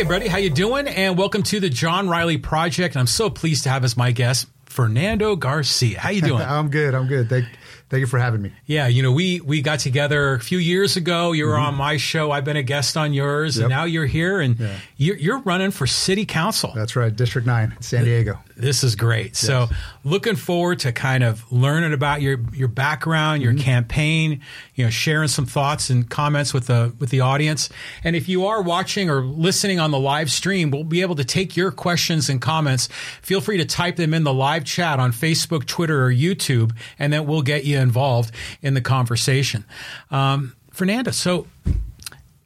everybody. How you doing? And welcome to the John Riley Project. I'm so pleased to have as my guest Fernando Garcia. How you doing? I'm good. I'm good. Thank Thank you for having me. Yeah, you know, we we got together a few years ago. You were mm-hmm. on my show. I've been a guest on yours, yep. and now you're here, and yeah. you're, you're, running for city council. That's right, District Nine, San Diego. This is great. Yes. So, looking forward to kind of learning about your your background, your mm-hmm. campaign. You know, sharing some thoughts and comments with the with the audience. And if you are watching or listening on the live stream, we'll be able to take your questions and comments. Feel free to type them in the live chat on Facebook, Twitter, or YouTube, and then we'll get you involved in the conversation. Um, Fernando, so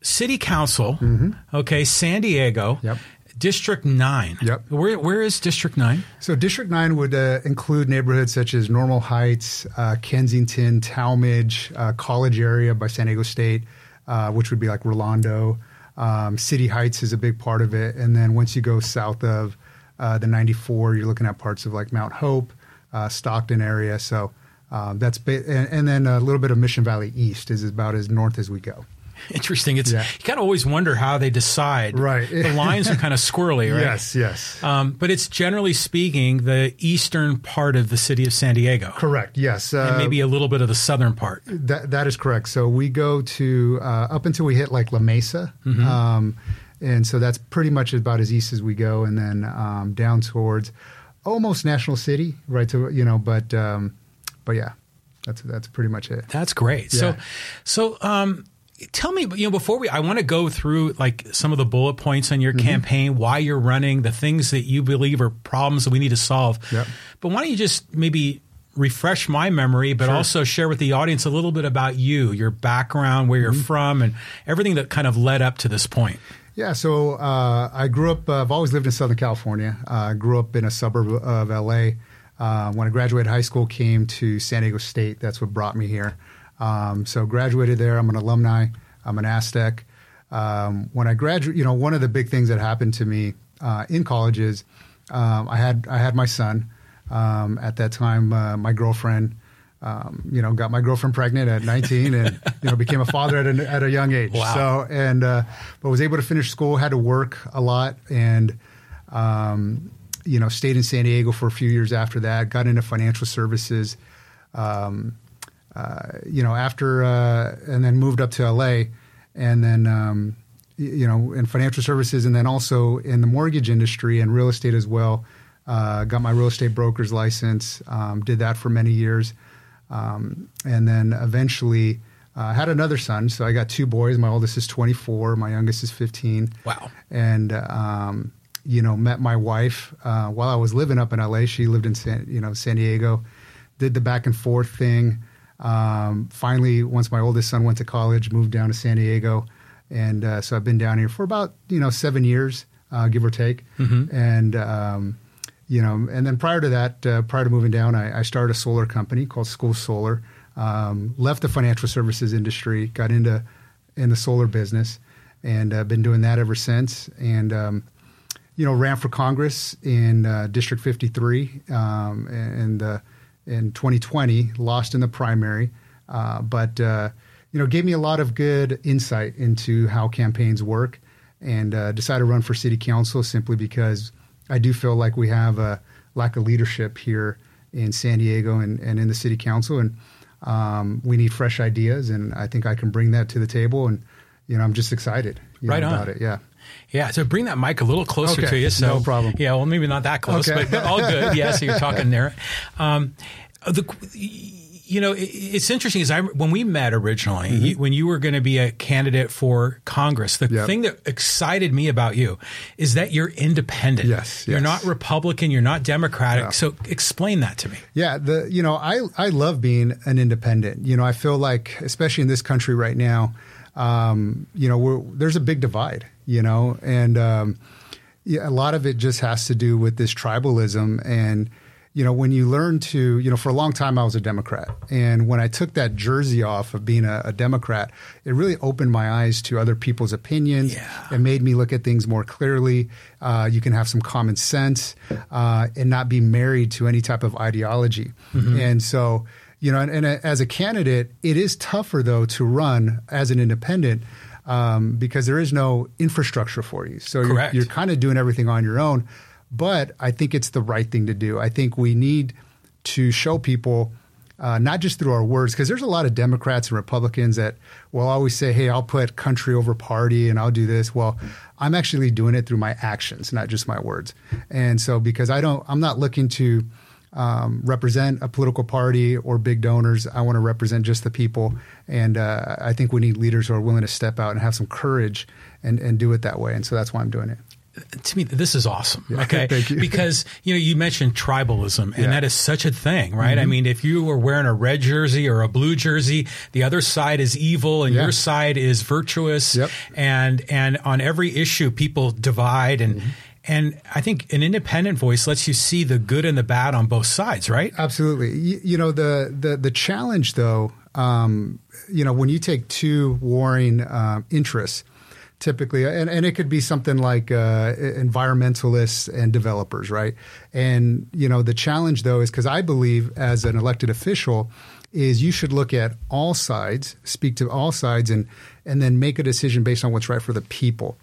city council, mm-hmm. okay, San Diego. Yep. District 9. Yep. Where, where is District 9? So, District 9 would uh, include neighborhoods such as Normal Heights, uh, Kensington, Talmadge, uh, College area by San Diego State, uh, which would be like Rolando. Um, City Heights is a big part of it. And then once you go south of uh, the 94, you're looking at parts of like Mount Hope, uh, Stockton area. So, um, that's ba- and, and, then a little bit of Mission Valley East is about as north as we go. Interesting. It's yeah. you kind of always wonder how they decide. Right. the lines are kind of squirrely, right? Yes, yes. Um, but it's generally speaking the eastern part of the city of San Diego. Correct. Yes. Uh, and maybe a little bit of the southern part. That that is correct. So we go to uh, up until we hit like La Mesa. Mm-hmm. Um, and so that's pretty much about as east as we go, and then um, down towards almost National City, right? To you know, but um, but yeah, that's that's pretty much it. That's great. Yeah. So, so um, tell me, you know, before we, I want to go through like some of the bullet points on your mm-hmm. campaign, why you're running, the things that you believe are problems that we need to solve. Yep. But why don't you just maybe refresh my memory, but sure. also share with the audience a little bit about you, your background, where you're mm-hmm. from, and everything that kind of led up to this point. Yeah, so uh, I grew up. Uh, I've always lived in Southern California. Uh, I grew up in a suburb of LA. Uh, when I graduated high school, came to San Diego State. That's what brought me here. Um, so graduated there. I'm an alumni. I'm an Aztec. Um, when I graduated, you know, one of the big things that happened to me uh, in college is um, I had I had my son. Um, at that time, uh, my girlfriend, um, you know, got my girlfriend pregnant at 19, and you know, became a father at a, at a young age. Wow. So, and uh, but was able to finish school. Had to work a lot, and um, you know, stayed in San Diego for a few years after that. Got into financial services. Um, uh, you know, after uh, and then moved up to LA, and then um, you know, in financial services, and then also in the mortgage industry and real estate as well. Uh, got my real estate broker's license. Um, did that for many years, um, and then eventually. Uh, had another son, so I got two boys. My oldest is 24, my youngest is 15. Wow! And um, you know, met my wife uh, while I was living up in LA. She lived in San, you know San Diego. Did the back and forth thing. Um, finally, once my oldest son went to college, moved down to San Diego, and uh, so I've been down here for about you know seven years, uh, give or take. Mm-hmm. And um, you know, and then prior to that, uh, prior to moving down, I, I, started a solar company called School Solar. Um, left the financial services industry, got into in the solar business, and uh, been doing that ever since. And um, you know, ran for Congress in uh, District 53 um, and in 2020, lost in the primary, uh, but uh, you know, gave me a lot of good insight into how campaigns work, and uh, decided to run for city council simply because I do feel like we have a lack of leadership here in San Diego and, and in the city council, and um, we need fresh ideas, and I think I can bring that to the table, and you know, I'm just excited right know, about it. Yeah. Yeah, so bring that mic a little closer okay, to you. So, no problem. Yeah, well, maybe not that close, okay. but, but, all good. Yeah, so you're talking there. Um, the you know, it's interesting. Is I when we met originally, mm-hmm. when you were going to be a candidate for Congress, the yep. thing that excited me about you is that you're independent. Yes, you're not Republican. You're not Democratic. Yeah. So explain that to me. Yeah, the you know, I I love being an independent. You know, I feel like, especially in this country right now, um, you know, there's a big divide you know, and um, yeah, a lot of it just has to do with this tribalism and you know, when you learn to, you know, for a long time I was a Democrat. And when I took that jersey off of being a, a Democrat, it really opened my eyes to other people's opinions. Yeah. It made me look at things more clearly. Uh, you can have some common sense uh, and not be married to any type of ideology. Mm-hmm. And so, you know, and, and, as a candidate, it is tougher though to run as an independent um, because there is no infrastructure for you. So you're, you're kind of doing everything on your own. But I think it's the right thing to do. I think we need to show people, uh, not just through our words, because there's a lot of Democrats and Republicans that will always say, hey, I'll put country over party and I'll do this. Well, I'm actually doing it through my actions, not just my words. And so, because I don't, I'm not looking to, um, represent a political party or big donors. I want to represent just the people. And uh, I think we need leaders who are willing to step out and have some courage and, and do it that way. And so that's why I'm doing it. to me, this is awesome. Okay, thank you. because you know you mentioned tribalism, and Yeah. Mm-hmm. that is such a thing, right? I mean, if you were wearing a red jersey or a blue jersey, the other side is evil, and Yeah. your side is virtuous. Yep. And and on every issue, people divide, and Mm-hmm. And I think an independent voice lets you see the good and the bad on both sides, right? Absolutely. You, you know, the, the, the challenge, though, um, you know, when you take two warring um, interests, typically, and, and it could be something like uh, environmentalists and developers, right? And, you know, the challenge, though, is because I believe as an elected official, is you should look at all sides, speak to all sides, and, and then make a decision based on what's right for the people.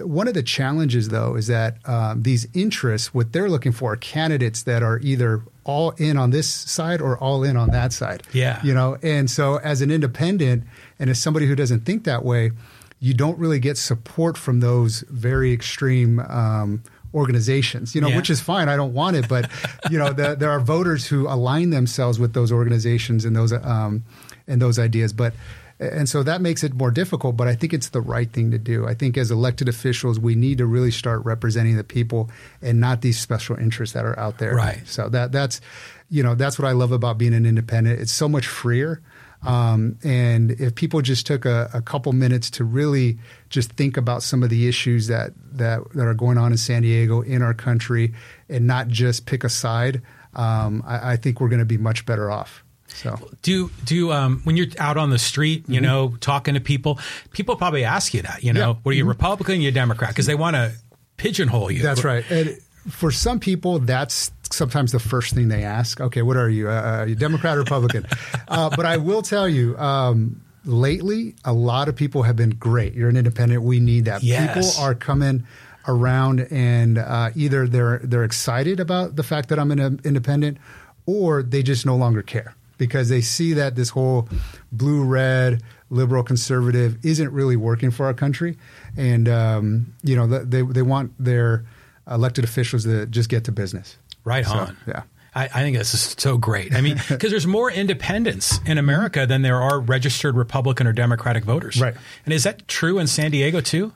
One of the challenges, though, is that um, these interests, what they're looking for, are candidates that are either all in on this side or all in on that side. Yeah. you know. And so, as an independent, and as somebody who doesn't think that way, you don't really get support from those very extreme um, organizations. You know, Yeah. which is fine. I don't want it, but you know, the, there are voters who align themselves with those organizations and those um, and those ideas, but. And so that makes it more difficult, but I think it's the right thing to do. I think as elected officials, we need to really start representing the people and not these special interests that are out there. Right. So that that's, you know, that's what I love about being an independent. It's so much freer. Um, and if people just took a, a couple minutes to really just think about some of the issues that, that, that are going on in San Diego, in our country, and not just pick a side, um, I, I think we're going to be much better off. So Do do um, when you're out on the street, you know, talking to people, people probably ask you that. You know, Mm-hmm. Yeah. Mm-hmm. what are you Republican? You Democrat? Because they want to pigeonhole you. That's right. And for some people, that's sometimes the first thing they ask. Okay, what are you? Uh, are you Democrat or Republican? uh, but I will tell you, um, lately, a lot of people have been great. You're an independent. We need that. Yes. People are coming around, and uh, either they're they're excited about the fact that I'm an independent, or they just no longer care because they see that this whole blue red liberal conservative isn't really working for our country, and um, you know they they want their elected officials to just get to business. Right So, on. yeah. I, I think this is so great. I mean, because there's more independents in America than there are registered Republican or Democratic voters. Right. And is that true in San Diego too?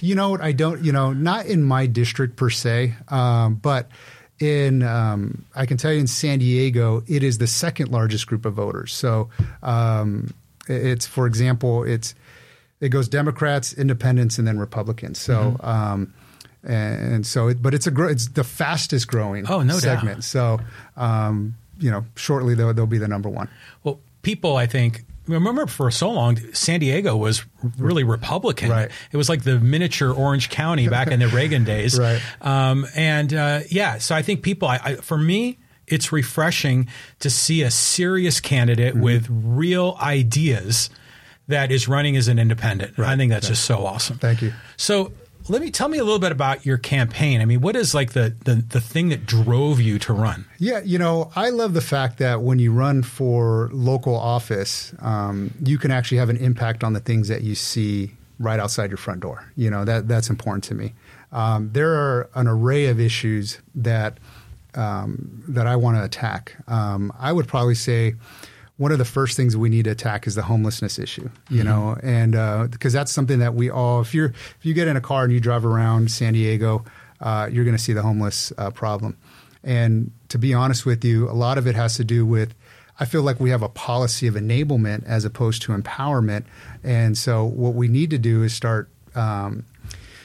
You know? I don't. You know, not in my district per se, um, but in um, I can tell you in San Diego, it is the second largest group of voters. So um, it's, for example, it's it goes Democrats, Independents, and then Republicans. So. Mm-hmm. Um, and so, it, but it's a it's the fastest growing Oh, no doubt. segment. So, um, you know, shortly they'll, they'll be the number one. Well, people, I think, remember for so long, San Diego was really Republican. Right. It was like the miniature Orange County back in the Reagan days. Right. Um, and uh, yeah, so I think people, I, I, for me, it's refreshing to see a serious candidate Mm-hmm. with real ideas that is running as an independent. I think that's just so awesome. Thank you. So let me tell me a little bit about your campaign. I mean, what is like the the, the thing that drove you to run? Yeah, you know, I love the fact that when you run for local office, um, you can actually have an impact on the things that you see right outside your front door. You know, that that's important to me. Um, there are an array of issues that um, that I want to attack. Um, I would probably say one of the first things we need to attack is the homelessness issue. You know, and because that's something that we all, if you're if you get in a car and you drive around San Diego, uh, you're going to see the homeless uh, problem. And to be honest with you, a lot of it has to do with I feel like we have a policy of enablement as opposed to empowerment. And so what we need to do is start, um,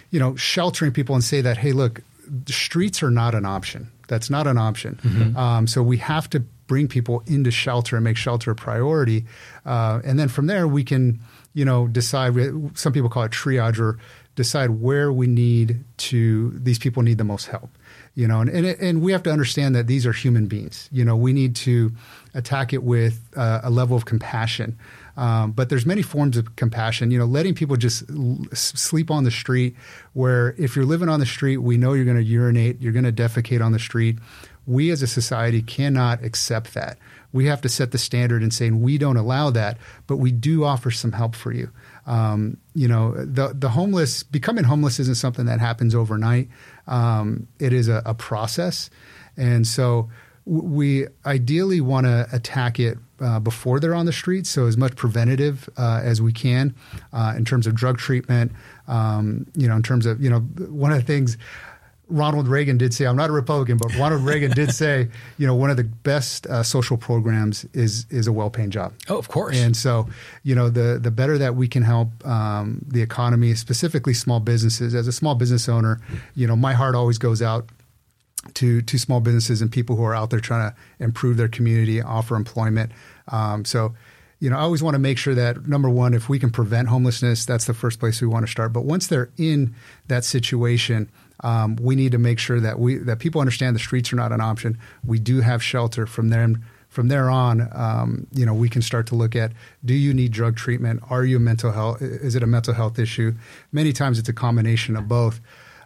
you know, sheltering people and say that, hey, look, the streets are not an option. That's not an option. Um, so we have to bring people into shelter and make shelter a priority. Uh, and then from there, we can, you know, decide. Some people call it triage or decide where we need to. These people need the most help. You know, and and, and we have to understand that these are human beings. You know, we need to attack it with uh, a level of compassion. Um, but there's many forms of compassion. You know, letting people just l- sleep on the street. Where if you're living on the street, we know you're going to urinate, you're going to defecate on the street. We as a society cannot accept that. We have to set the standard and saying we don't allow that, but we do offer some help for you. Um, you know, the the homeless becoming homeless isn't something that happens overnight. Um, it is a, a process, and so we ideally want to attack it uh, before they're on the streets, so as much preventative uh, as we can uh, in terms of drug treatment. Um, you know, in terms of you know, one of the things Ronald Reagan did say. I'm not a Republican, but Ronald Reagan did say, you know, one of the best uh, social programs is is a well-paying job. Oh, of course. And so, you know, the the better that we can help um, the economy, specifically small businesses. As a small business owner, you know, my heart always goes out to to small businesses and people who are out there trying to improve their community, offer employment. Um, so, you know, I always want to make sure that number one, if we can prevent homelessness, that's the first place we want to start. But once they're in that situation, um, we need to make sure that we that people understand the streets are not an option. We do have shelter from there. From there on, um, you know, we can start to look at: Do you need drug treatment? Are you mental health? Is it a mental health issue? Many times, it's a combination of both.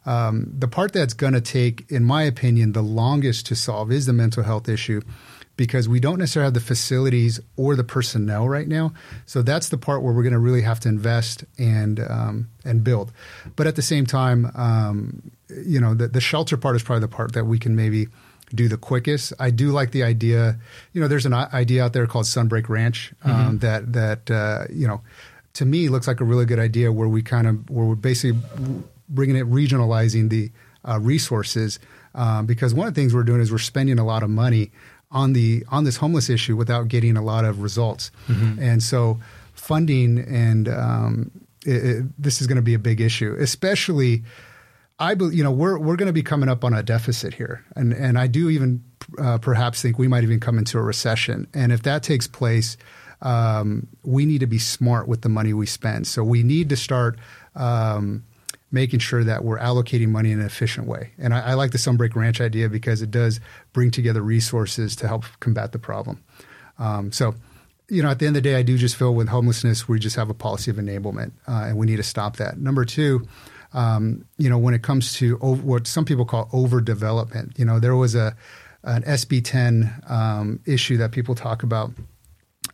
Um, the part that's going to take, in my opinion, the longest to solve is the mental health issue because we don't necessarily have the facilities or the personnel right now. So that's the part where we're going to really have to invest and um, and build. But at the same time, um, you know, the, the shelter part is probably the part that we can maybe do the quickest. I do like the idea. You know, there's an idea out there called Sunbreak Ranch um, mm-hmm. that that uh, you know, to me looks like a really good idea where we kind of where we're basically bringing it regionalizing the uh, resources. Um, because one of the things we're doing is we're spending a lot of money on the on this homeless issue without getting a lot of results. Mm-hmm. And so funding and um, it, it, this is going to be a big issue, especially. I, believe you know, we're we're going to be coming up on a deficit here, and and I do even uh, perhaps think we might even come into a recession. And if that takes place, um, we need to be smart with the money we spend. So we need to start um, making sure that we're allocating money in an efficient way. And I, I, like the Sunbreak Ranch idea because it does bring together resources to help combat the problem. Um, so, you know, at the end of the day, I do just feel with homelessness, we just have a policy of enablement, uh, and we need to stop that. Number two, um, you know, when it comes to over, what some people call overdevelopment, you know, there was a an SB 10 um, issue that people talk about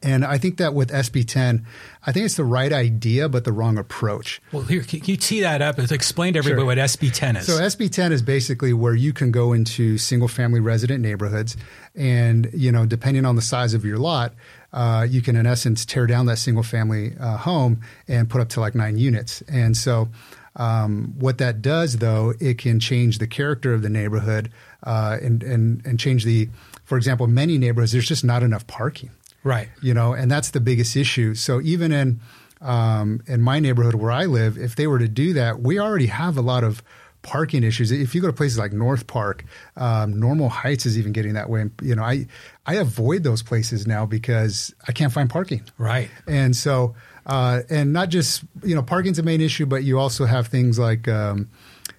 and I think that with SB 10, I think it's the right idea, but the wrong approach. Well, here, can you tee that up and explain to everybody sure. what SB 10 is? So, SB 10 is basically where you can go into single family resident neighborhoods. And, you know, depending on the size of your lot, uh, you can, in essence, tear down that single family uh, home and put up to like nine units. And so, um, what that does, though, it can change the character of the neighborhood uh, and, and, and change the, for example, many neighborhoods, there's just not enough parking. Right. You know, and that's the biggest issue. So even in um, in my neighborhood where I live, if they were to do that, we already have a lot of parking issues. If you go to places like North Park, um, Normal Heights is even getting that way. You know, I I avoid those places now because I can't find parking. Right. And so, uh, and not just you know, parking's a main issue, but you also have things like. Um,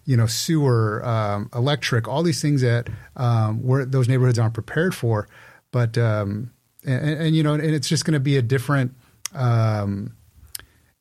you know, sewer, um, electric, all these things that um, where those neighborhoods aren't prepared for. But um, and, and you know, and it's just going to be a different, um,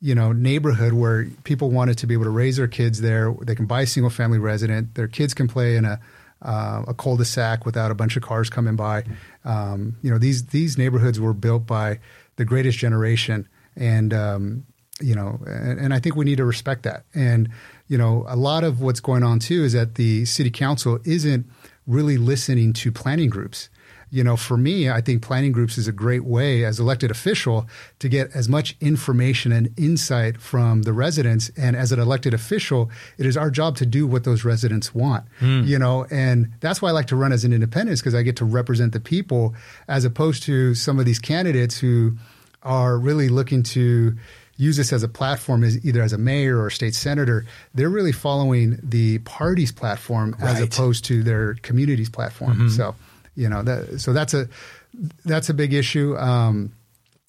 you know, neighborhood where people wanted to be able to raise their kids there. They can buy a single family resident. Their kids can play in a uh, a cul-de-sac without a bunch of cars coming by. Um, you know, these these neighborhoods were built by the greatest generation, and um, you know, and, and, I think we need to respect that. And you know, a lot of what's going on too is that the city council isn't really listening to planning groups you know, for me, I think planning groups is a great way as elected official to get as much information and insight from the residents. And as an elected official, it is our job to do what those residents want, mm. you know, and that's why I like to run as an independent because I get to represent the people as opposed to some of these candidates who are really looking to use this as a platform as either as a mayor or a state senator, they're really following the party's platform right. as opposed to their community's platform. Mm-hmm. So you know that so that's a that's a big issue. Um,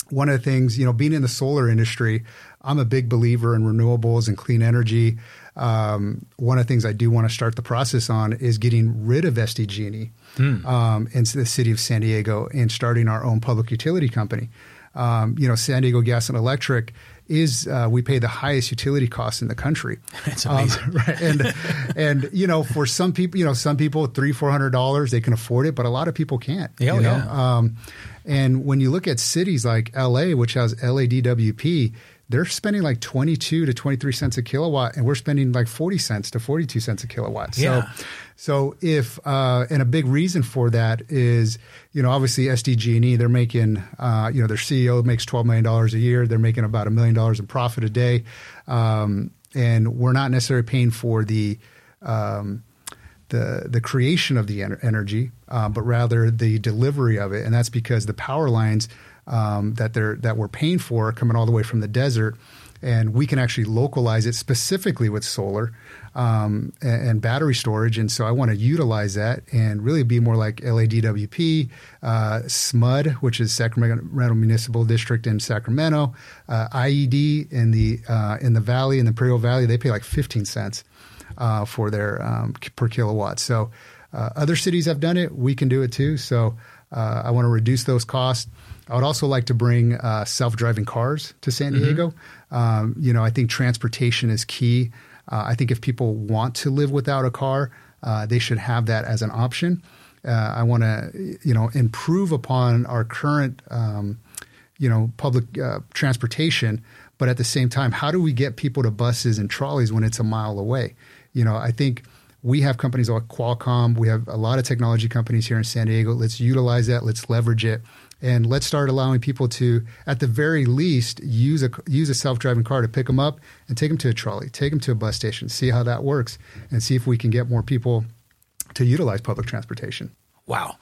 one of the things, you know, being in the solar industry, I'm a big believer in renewables and clean energy. Um, one of the things I do want to start the process on is getting rid of SDG&E mm. um, in the city of San Diego and starting our own public utility company. Um, you know, San Diego Gas and Electric is uh, we pay the highest utility costs in the country. That's amazing, um, right? And and you know, for some people, you know, some people three four hundred dollars they can afford it, but a lot of people can't. Yeah, you know? yeah. Um, and when you look at cities like LA, which has LADWP, they're spending like 22 to 23 cents a kilowatt and we're spending like 40 cents to 42 cents a kilowatt. Yeah. So so if uh, and a big reason for that is you know obviously SDG&E they're making uh, you know their CEO makes 12 million dollars a year, they're making about a million dollars in profit a day. Um, and we're not necessarily paying for the um, the the creation of the ener- energy, uh, but rather the delivery of it, and that's because the power lines um, that they're that we're paying for coming all the way from the desert, and we can actually localize it specifically with solar um, and, and, battery storage. And so I want to utilize that and really be more like LADWP, uh, SMUD, which is Sacramento Municipal District in Sacramento, uh, IED in the uh, in the Valley in the Imperial Valley. They pay like 15 cents uh, for their um, per kilowatt. So uh, other cities have done it. We can do it too. So uh, I want to reduce those costs. I would also like to bring uh, self-driving cars to San mm-hmm. Diego. Mm-hmm. Um, you know, I think transportation is key. Uh, I think if people want to live without a car, uh, they should have that as an option. Uh, I want to, you know, improve upon our current, um, you know, public uh, transportation. But at the same time, how do we get people to buses and trolleys when it's a mile away? You know, I think we have companies like Qualcomm. We have a lot of technology companies here in San Diego. Let's utilize that. Let's leverage it and let's start allowing people to, at the very least, use a use a self driving car to pick them up and take them to a trolley, take them to a bus station, see how that works, and see if we can get more people to utilize public transportation. Wow.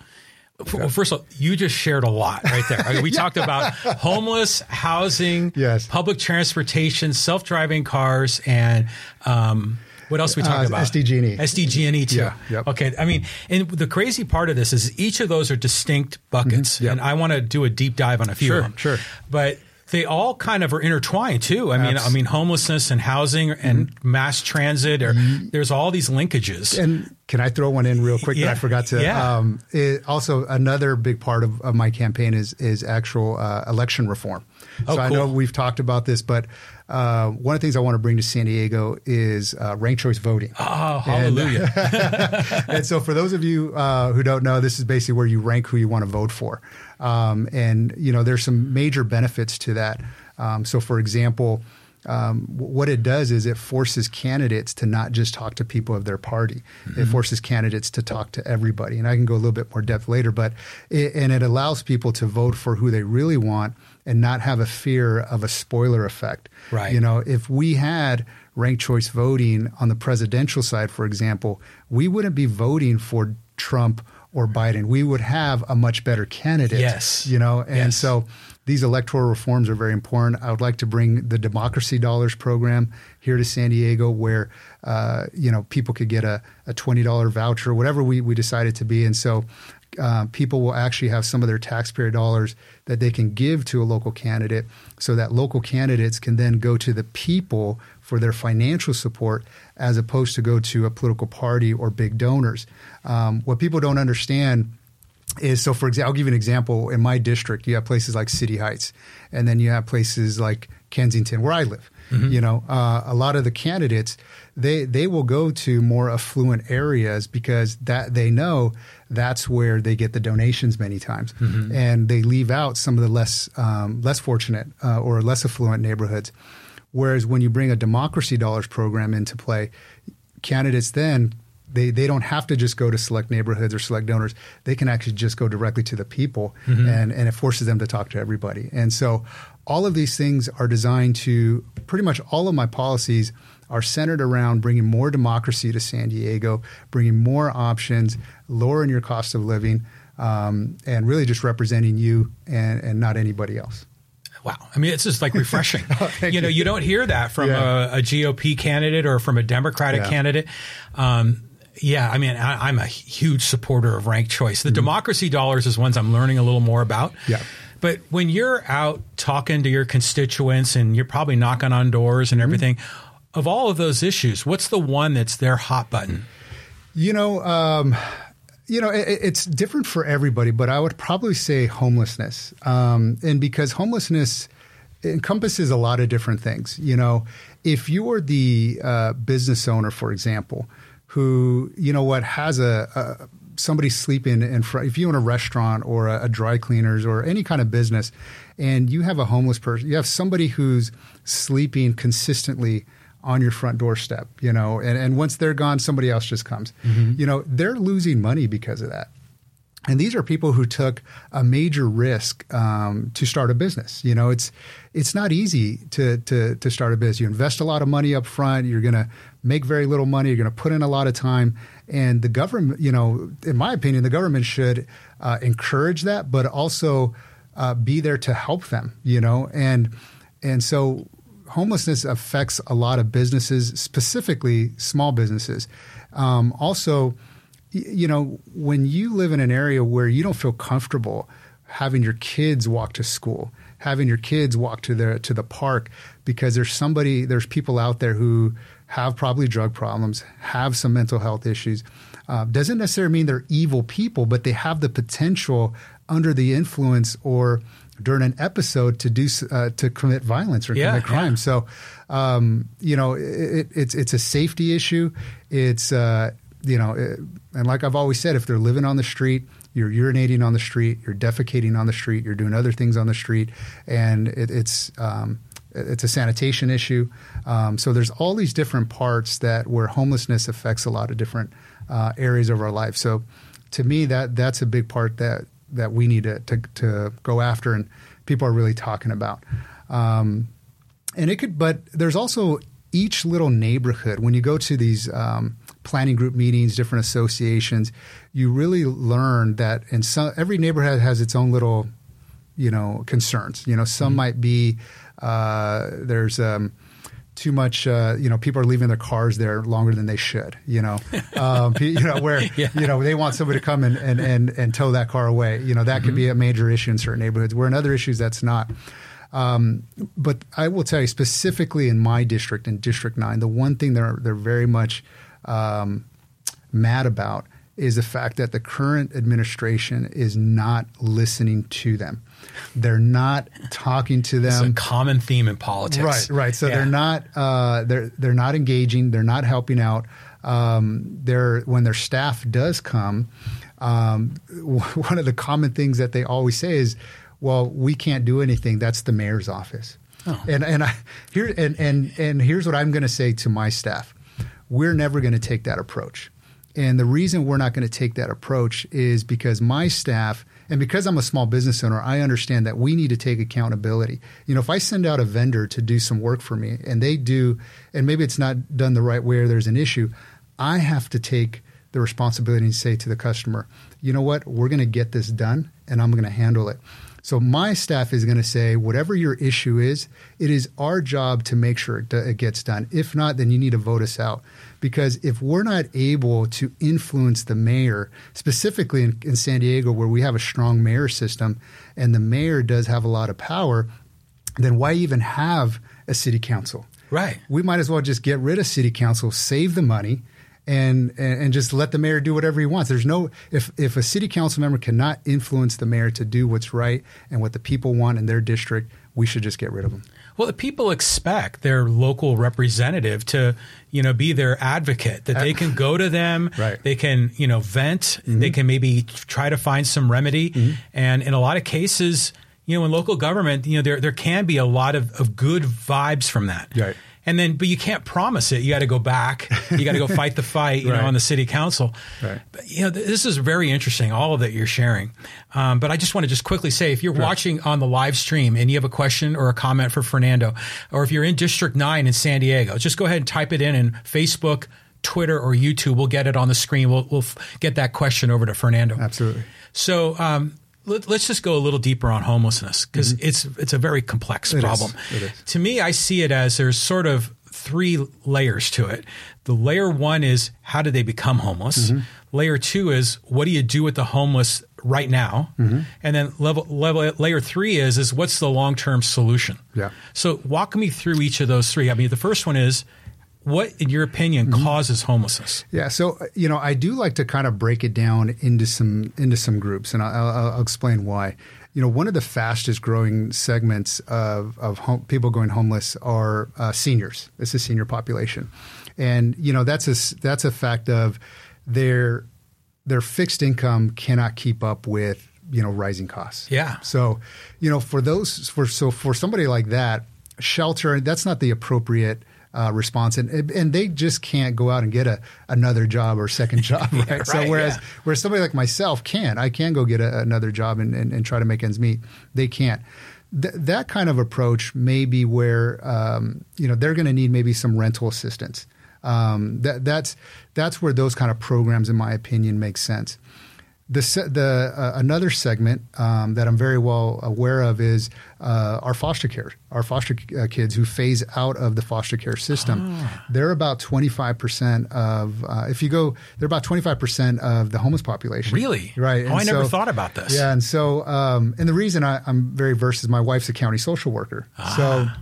Well, first of all, you just shared a lot right there. I mean, we yeah. talked about homeless housing, yes. public transportation, self-driving cars, and um, what else are we talking uh, about? SDG&E. SDG&E too. Yeah, yep. Okay. I mean, and the crazy part of this is each of those are distinct buckets, mm-hmm, yep. and I want to do a deep dive on a few sure, of them. Sure. But they all kind of are intertwined too. I mean, Abs- I mean, homelessness and housing and mm-hmm. mass transit, or mm-hmm. there's all these linkages. And can I throw one in real quick yeah. that I forgot to? Yeah. Um, it, also, another big part of, of my campaign is is actual uh, election reform. Oh, so cool. I know we've talked about this, but uh, one of the things I want to bring to San Diego is uh, ranked choice voting. Oh, hallelujah. And, and, so, for those of you uh, who don't know, this is basically where you rank who you want to vote for. Um, and, you know, there's some major benefits to that. Um, so, for example, um, what it does is it forces candidates to not just talk to people of their party. Mm-hmm. It forces candidates to talk to everybody. And I can go a little bit more depth later, but it, and it allows people to vote for who they really want and not have a fear of a spoiler effect. Right. You know, if we had ranked choice voting on the presidential side, for example, we wouldn't be voting for Trump or Biden. We would have a much better candidate. Yes. You know, and yes. so these electoral reforms are very important. I would like to bring the Democracy Dollars program here to San Diego, where uh, you know people could get a, a twenty dollar voucher, whatever we we decided to be. And so uh, people will actually have some of their taxpayer dollars that they can give to a local candidate so that local candidates can then go to the people for their financial support as opposed to go to a political party or big donors. Um, what people don't understand is so for example i'll give you an example in my district you have places like city heights and then you have places like kensington where i live mm-hmm. you know uh, a lot of the candidates they they will go to more affluent areas because that they know that's where they get the donations many times, mm-hmm. and they leave out some of the less um, less fortunate uh, or less affluent neighborhoods. Whereas when you bring a democracy dollars program into play, candidates then they, they don't have to just go to select neighborhoods or select donors. They can actually just go directly to the people, mm-hmm. and, and it forces them to talk to everybody. And so, all of these things are designed to pretty much all of my policies are centered around bringing more democracy to San Diego, bringing more options, lowering your cost of living, um, and really just representing you and, and not anybody else. Wow. I mean, it's just like refreshing. oh, you know, you. don't hear that from yeah. a, a, GOP candidate or from a Democratic yeah. candidate. Um, Yeah, I mean, I, am a huge supporter of ranked choice. The mm-hmm. democracy dollars is ones I'm learning a little more about. Yeah. But when you're out talking to your constituents and you're probably knocking on doors and mm-hmm. everything. Of all of those issues, what's the one that's their hot button? You know, um, you know, it, it's different for everybody, but I would probably say homelessness, um, and because homelessness encompasses a lot of different things. You know, if you are the uh, business owner, for example, who you know what has a, a somebody sleeping in front, if you own a restaurant or a, a, dry cleaners or any kind of business, and you have a homeless person, you have somebody who's sleeping consistently on your front doorstep, you know, and, and once they're gone, somebody else just comes. Mm-hmm. You know, they're losing money because of that. And these are people who took a major risk um, to start a business. You know, it's it's not easy to, to to start a business. You invest a lot of money up front. You're going to make very little money. You're going to put in a lot of time, and the government, you know, in my opinion, the government should uh, encourage that, but also uh, be there to help them. You know, and and so homelessness affects a lot of businesses, specifically small businesses. Um, also, you know, when you live in an area where you don't feel comfortable having your kids walk to school, having your kids walk to the to the park because there's somebody, there's people out there who have probably drug problems, have some mental health issues. Uh, doesn't necessarily mean they're evil people, but they have the potential under the influence or during an episode to do uh, to commit violence or yeah, commit crime. Yeah. So, um, you know, it, it's it's a safety issue. It's uh, you know, it, and like I've always said, if they're living on the street, you're urinating on the street, you're defecating on the street, you're doing other things on the street, and it, it's um, it's a sanitation issue. Um, so there's all these different parts that where homelessness affects a lot of different uh, areas of our life. So to me, that that's a big part that that we need to, to, to go after, and people are really talking about. Um, and it could, but there's also each little neighborhood when you go to these um, planning group meetings, different associations, you really learn that in some every neighborhood has its own little, you know, concerns. You know, some mm-hmm. might be uh, there's um, too much. Uh, you know, people are leaving their cars there longer than they should. You know, um, you know where yeah. you know they want somebody to come and, and, and, and tow that car away. You know, that mm-hmm. could be a major issue in certain neighborhoods. Where in other issues, that's not. Um, but I will tell you specifically in my district, in District Nine, the one thing they're they're very much um, mad about is the fact that the current administration is not listening to them. They're not talking to them. It's a common theme in politics, right? Right. So yeah. they're not uh, they're they're not engaging. They're not helping out. Um, they're when their staff does come. Um, one of the common things that they always say is, "Well, we can't do anything. That's the mayor's office." Oh. And and I, here and and and here's what I'm going to say to my staff: We're never going to take that approach. And the reason we're not going to take that approach is because my staff and because I'm a small business owner, I understand that we need to take accountability. You know, if I send out a vendor to do some work for me and they do, and maybe it's not done the right way or there's an issue, I have to take the responsibility and say to the customer, you know what, we're going to get this done and I'm going to handle it. So my staff is going to say, whatever your issue is, it is our job to make sure it, gets done. If not, then you need to vote us out. Because if we're not able to influence the mayor, specifically in, in San Diego, where we have a strong mayor system, and the mayor does have a lot of power, then why even have a city council? Right. We might as well just get rid of city council, save the money, and, and just let the mayor do whatever he wants. There's no if if a city council member cannot influence the mayor to do what's right and what the people want in their district, we should just get rid of them. Well, the people expect their local representative to, you know, be their advocate. That they can go to them, right. they can, you know, vent, mm-hmm. they can maybe try to find some remedy, mm-hmm. and in a lot of cases, you know, in local government, you know, there there can be a lot of, of good vibes from that. Right and then but you can't promise it. You got to go back. You got to go fight the fight. You right. know, on the city council. Right. But, you know, this is very interesting. All of that you're sharing. Um, but I just want to just quickly say, if you're right. watching on the live stream and you have a question or a comment for Fernando, or if you're in District Nine in San Diego, just go ahead and type it in in Facebook. Twitter or YouTube, we'll get it on the screen. We'll, we'll get that question over to Fernando. Absolutely. So, um, let, us just go a little deeper on homelessness because mm-hmm. it's it's a very complex it problem. Is. To me, I see it as there's sort of three layers to it. The layer one is how did they become homeless? Mm-hmm. Layer two is what do you do with the homeless right now? Mm-hmm. And then level, level layer three is is what's the long term solution? Yeah. So walk me through each of those three. I mean, the first one is what, in your opinion, mm-hmm. causes homelessness? Yeah, so you know, I do like to kind of break it down into some into some groups, and I'll, I'll, I'll explain why. You know, one of the fastest growing segments of of home, people going homeless are uh, seniors. It's the senior population, and you know that's a that's a fact of their their fixed income cannot keep up with you know rising costs. Yeah. So, you know, for those for so for somebody like that, shelter that's not the appropriate uh, response, and and they just can't go out and get a another job or second job, right? yeah, right so whereas yeah. whereas somebody like myself can, I can go get a, another job and, and, and, try to make ends meet. They can't. Th- that kind of approach may be where um, you know they're going to need maybe some rental assistance. Um, that, that's that's where those kind of programs, in my opinion, make sense. The, the uh, another segment um, that I'm very well aware of is uh, our foster care, our foster uh, kids who phase out of the foster care system. Oh. They're about 25 percent of uh, if you go, they're about 25 percent of the homeless population. Really? Right. Oh, I so, never thought about this. Yeah, and so um, and the reason I, am very versed is my wife's a county social worker. Ah. So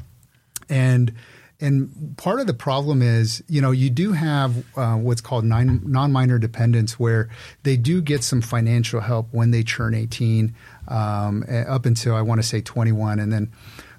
and and part of the problem is, you know, you do have uh, what's called non minor dependents where they do get some financial help when they turn 18 um, up until I want to say 21. And then,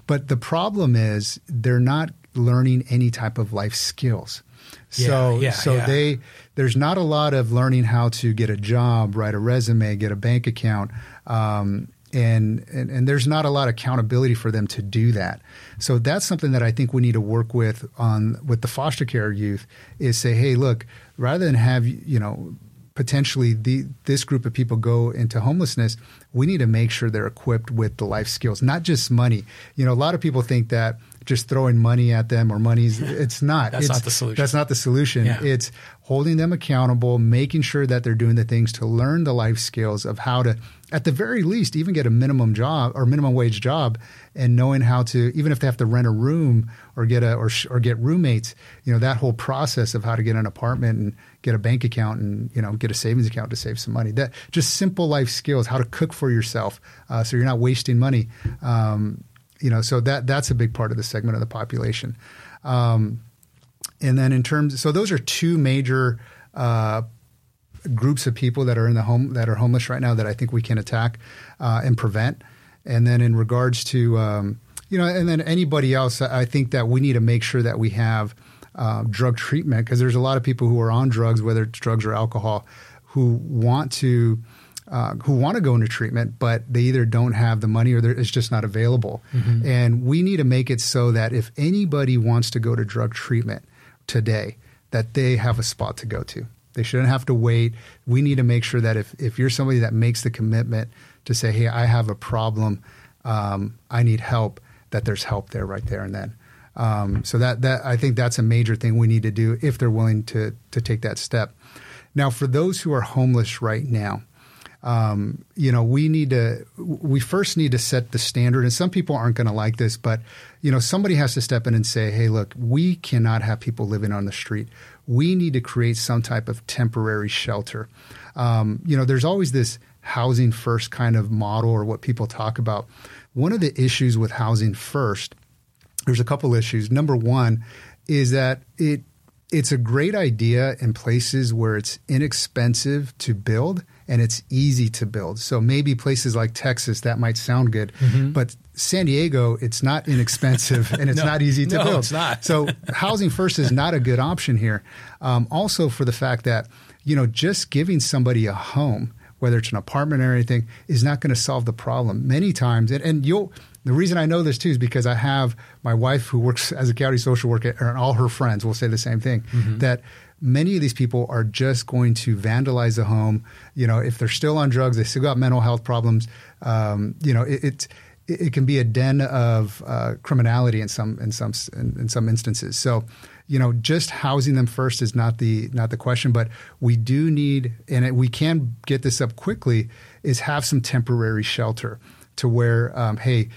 but the problem is they're not learning any type of life skills. So, yeah, yeah, so yeah. they there's not a lot of learning how to get a job, write a resume, get a bank account, um, and, and, and there's not a lot of accountability for them to do that. So that's something that I think we need to work with on with the foster care youth is say, hey, look, rather than have you know potentially the, this group of people go into homelessness, we need to make sure they're equipped with the life skills, not just money. You know, a lot of people think that just throwing money at them or money's it's not. that's it's, not the solution. That's not the solution. Yeah. It's holding them accountable, making sure that they're doing the things to learn the life skills of how to at the very least, even get a minimum job or minimum wage job, and knowing how to, even if they have to rent a room or get a or, or get roommates, you know that whole process of how to get an apartment and get a bank account and you know get a savings account to save some money. That just simple life skills, how to cook for yourself, uh, so you're not wasting money. Um, you know, so that that's a big part of the segment of the population. Um, and then in terms, so those are two major. Uh, groups of people that are in the home that are homeless right now that I think we can attack uh, and prevent. And then in regards to um, you know, and then anybody else, I think that we need to make sure that we have uh, drug treatment because there's a lot of people who are on drugs, whether it's drugs or alcohol, who want to. Uh, who want to go into treatment, but they either don't have the money or it's just not available. Mm-hmm. And we need to make it so that if anybody wants to go to drug treatment today, that they have a spot to go to. They shouldn't have to wait. We need to make sure that if, if you're somebody that makes the commitment to say, hey, I have a problem, um, I need help, that there's help there right there and then. Um, so that, that I think that's a major thing we need to do if they're willing to, to take that step. Now, for those who are homeless right now, um, you know, we need to, we first need to set the standard. And some people aren't going to like this, but, you know, somebody has to step in and say, hey, look, we cannot have people living on the street we need to create some type of temporary shelter. Um, you know, there's always this housing first kind of model or what people talk about. One of the issues with housing first, there's a couple issues. Number one is that it it's a great idea in places where it's inexpensive to build and it's easy to build. So maybe places like Texas that might sound good, mm-hmm. but San Diego it's not inexpensive and it's no, not easy to no, build. It's not. so housing first is not a good option here. Um, also for the fact that you know just giving somebody a home whether it's an apartment or anything, is not going to solve the problem. Many times, and, and you'll the reason I know this too is because I have my wife who works as a county social worker, and all her friends will say the same thing mm-hmm. that many of these people are just going to vandalize the home. You know, if they're still on drugs, they still got mental health problems. Um, you know, it, it, it can be a den of uh, criminality in some in some in, in some instances. So, you know, just housing them first is not the not the question, but we do need, and it, we can get this up quickly. Is have some temporary shelter to where, um, hey,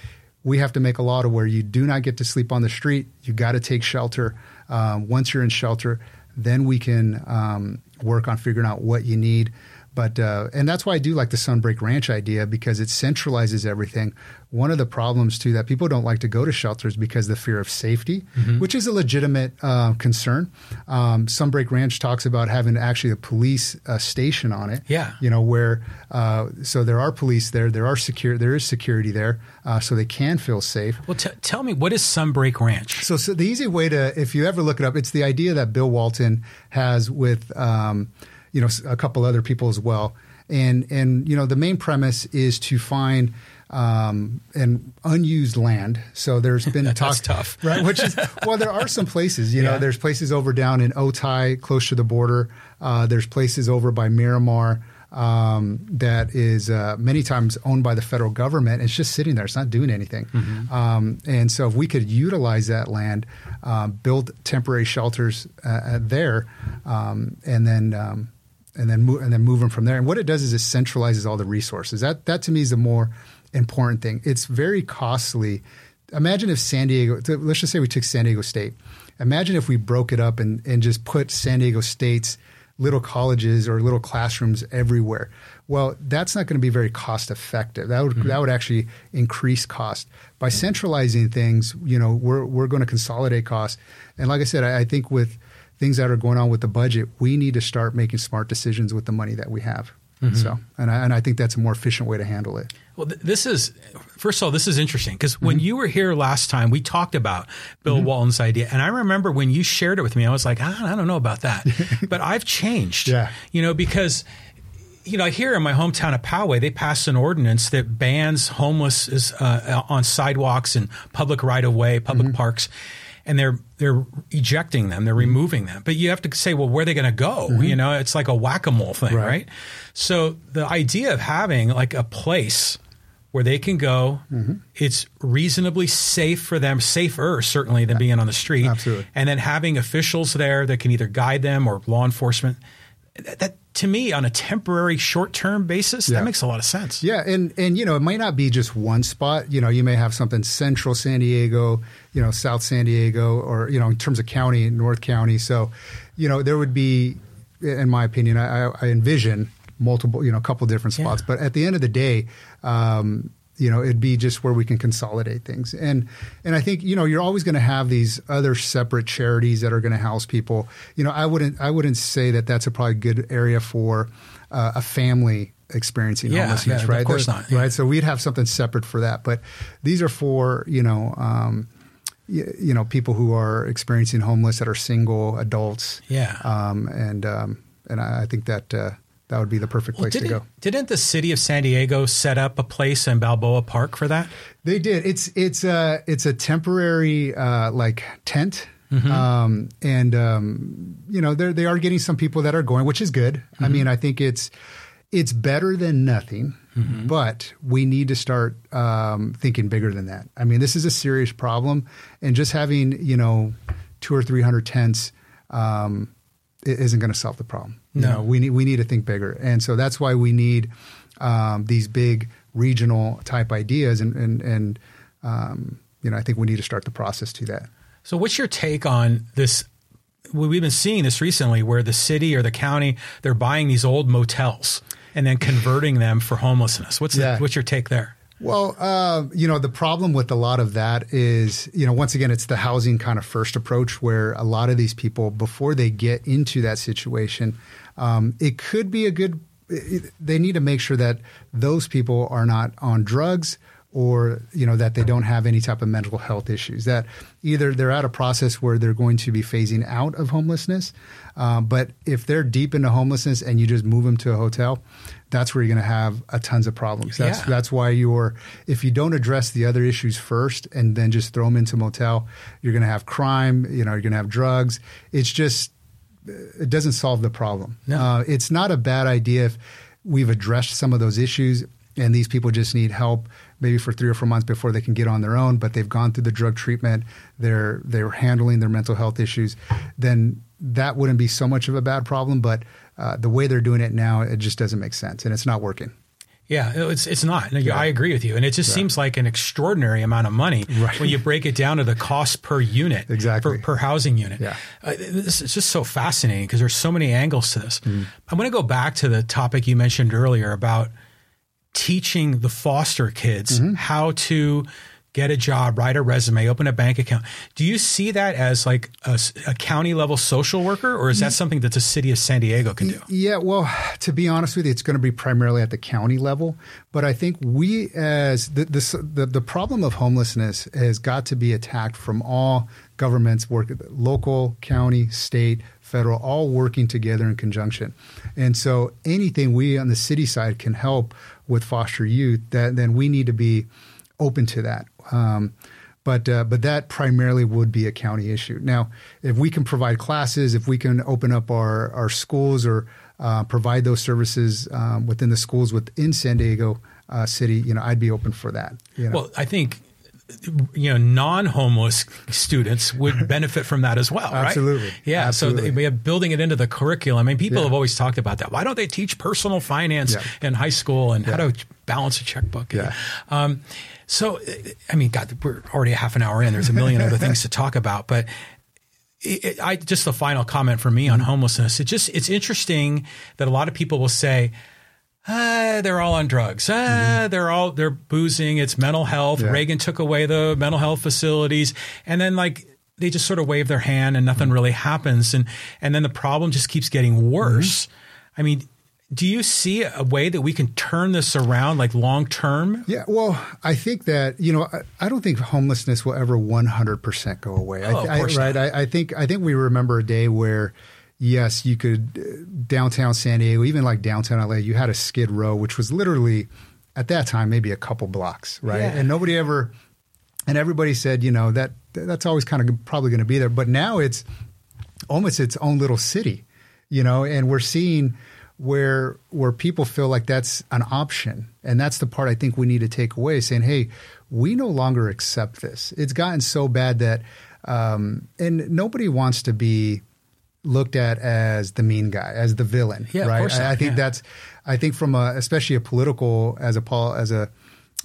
we have to make a law to where you do not get to sleep on the street. You got to take shelter. Um, once you're in shelter, then we can um, work on figuring out what you need. But uh, and that's why I do like the Sunbreak Ranch idea because it centralizes everything. One of the problems too that people don't like to go to shelters because the fear of safety, mm-hmm. which is a legitimate uh, concern. Um, Sunbreak Ranch talks about having actually a police uh, station on it. Yeah, you know where uh, so there are police there, there are secure, there is security there, uh, so they can feel safe. Well, t- tell me what is Sunbreak Ranch? So, so, the easy way to, if you ever look it up, it's the idea that Bill Walton has with. Um, you know a couple other people as well. And and you know the main premise is to find um, an unused land. So there's been talk, tough, right? Which is well, there are some places. You yeah. know, there's places over down in Otay, close to the border. Uh, there's places over by Miramar. Um, that is uh, many times owned by the federal government. It's just sitting there; it's not doing anything. Mm-hmm. Um, and so, if we could utilize that land, uh, build temporary shelters uh, there, um, and then um, and then move and then move them from there. And what it does is it centralizes all the resources. That that to me is the more important thing. It's very costly. Imagine if San Diego. Let's just say we took San Diego State. Imagine if we broke it up and and just put San Diego State's little colleges or little classrooms everywhere. Well, that's not going to be very cost effective. That would mm-hmm. that would actually increase cost. By centralizing things, you know, we're we're going to consolidate costs. And like I said, I, I think with things that are going on with the budget, we need to start making smart decisions with the money that we have. Mm-hmm. So, and I, and I think that's a more efficient way to handle it. Well, th- this is first of all, this is interesting because mm-hmm. when you were here last time, we talked about Bill mm-hmm. Walton's idea, and I remember when you shared it with me, I was like, ah, I don't know about that, but I've changed. Yeah, you know, because you know, here in my hometown of Poway, they passed an ordinance that bans homeless uh, on sidewalks and public right of way, public mm-hmm. parks and they're they're ejecting them, they're removing them. But you have to say, well, where are they going to go? Mm-hmm. You know, it's like a whack a mole thing, right. right. So the idea of having like a place where they can go, mm-hmm. it's reasonably safe for them, safer certainly than being on the street. Absolutely. And then having officials there that can either guide them or law enforcement. That, that to me on a temporary short-term basis yeah. that makes a lot of sense yeah and and you know it might not be just one spot you know you may have something central san diego you know south san diego or you know in terms of county north county so you know there would be in my opinion i, I envision multiple you know a couple different spots. Yeah. but at the end of the day um, you know it'd be just where we can consolidate things. And and i think you know you're always going to have these other separate charities that are going to house people. You know i wouldn't i wouldn't say that that's a probably good area for uh, a family experiencing yeah, homelessness yeah, right? of course not yeah. right? So we'd have something separate for that. But these are for you know um, you, you, know people who are experiencing homeless that are single adults. Yeah. Um, and um, and I, I think that uh, that would be the perfect place well, to go. Didn't the city of San Diego set up a place in Balboa Park for that? They did. It's it's a it's a temporary uh, like tent. Mm-hmm. Um, and um, you know they they are getting some people that are going, which is good. Mm-hmm. I mean, I think it's it's better than nothing, mm-hmm. but we need to start um, thinking bigger than that. I mean, this is a serious problem, and just having you know two or three hundred tents um, isn't going to solve the problem. No, you know, we need we need to think bigger, and so that's why we need um, these big regional type ideas, and and and um, you know I think we need to start the process to that. So, what's your take on this? We've been seeing this recently, where the city or the county they're buying these old motels and then converting them for homelessness. What's yeah. the, what's your take there? Well, uh, you know, the problem with a lot of that is, you know, once again, it's the housing kind of first approach where a lot of these people, before they get into that situation, um, it could be a good, they need to make sure that those people are not on drugs or you know that they don't have any type of mental health issues that either they're at a process where they're going to be phasing out of homelessness um, but if they're deep into homelessness and you just move them to a hotel that's where you're going to have a tons of problems that's yeah. that's why you're if you don't address the other issues first and then just throw them into a motel you're going to have crime you know you're going to have drugs it's just it doesn't solve the problem no. uh, it's not a bad idea if we've addressed some of those issues and these people just need help maybe for three or four months before they can get on their own, but they've gone through the drug treatment, they're they're handling their mental health issues, then that wouldn't be so much of a bad problem. But uh, the way they're doing it now, it just doesn't make sense, and it's not working. Yeah, it's it's not. No, I agree with you, and it just Yeah. seems like an extraordinary amount of money Right. when you break it down to the cost per unit, Exactly. per, per housing unit. Yeah. uh, this is just so fascinating because there's so many angles to this. Mm-hmm. I'm going to go back to the topic you mentioned earlier about teaching the foster kids Mm-hmm. how to get a job, write a resume, open a bank account. Do you see that as like a county level social worker, or is that something that the city of San Diego can do? Yeah, well, to be honest with you, it's going to be primarily at the county level. But I think we, as the the the, the problem of homelessness, has got to be attacked from all governments, work local, county, state, federal, all working together in conjunction. And so, anything we on the city side can help with foster youth, that then we need to be open to that. Um, but uh, but that primarily would be a county issue. Now, if we can provide classes, if we can open up our our schools or uh, provide those services um, within the schools within San Diego uh, City, you know, I'd be open for that. You know? Well, I think you know non-homeless students would benefit from that as well, right? Absolutely. Yeah. Absolutely. So we have building it into the curriculum. I mean, people Yeah. have always talked about that. Why don't they teach personal finance Yeah. in high school and how to balance a checkbook? Yeah. Um, so, I mean, God, we're already half an hour in. There's a million other things to talk about, but it, it- I just the final comment for me on Mm-hmm. homelessness. It just it's interesting that a lot of people will say, ah, they're all on drugs. Ah, they're all they're boozing. It's mental health. Mm-hmm. Yeah. Reagan took away the mental health facilities, and then like they just sort of wave their hand and nothing really happens, and and then the problem just keeps getting worse. Mm-hmm. I mean. Do you see a way that we can turn this around, like long term? Yeah, well, I think that you know, I, I don't think homelessness will ever one hundred percent go away. I, Oh, of I- course right? not. I, I think I think we remember a day where, yes, you could uh, downtown San Diego, even like downtown LA, you had a Skid Row, which was literally at that time maybe a couple blocks, right? Yeah. And nobody ever, and everybody said, you know, that that's always kind of probably going to be there. But now it's almost its own little city, you know, and we're seeing where where people feel like that's an option. And that's the part I think we need to take away saying, hey, we no longer accept this. It's gotten so bad that um, and nobody wants to be looked at as the mean guy, as the villain. Yeah, of right. course I, I think yeah. that's I think from a especially a political as a pol as a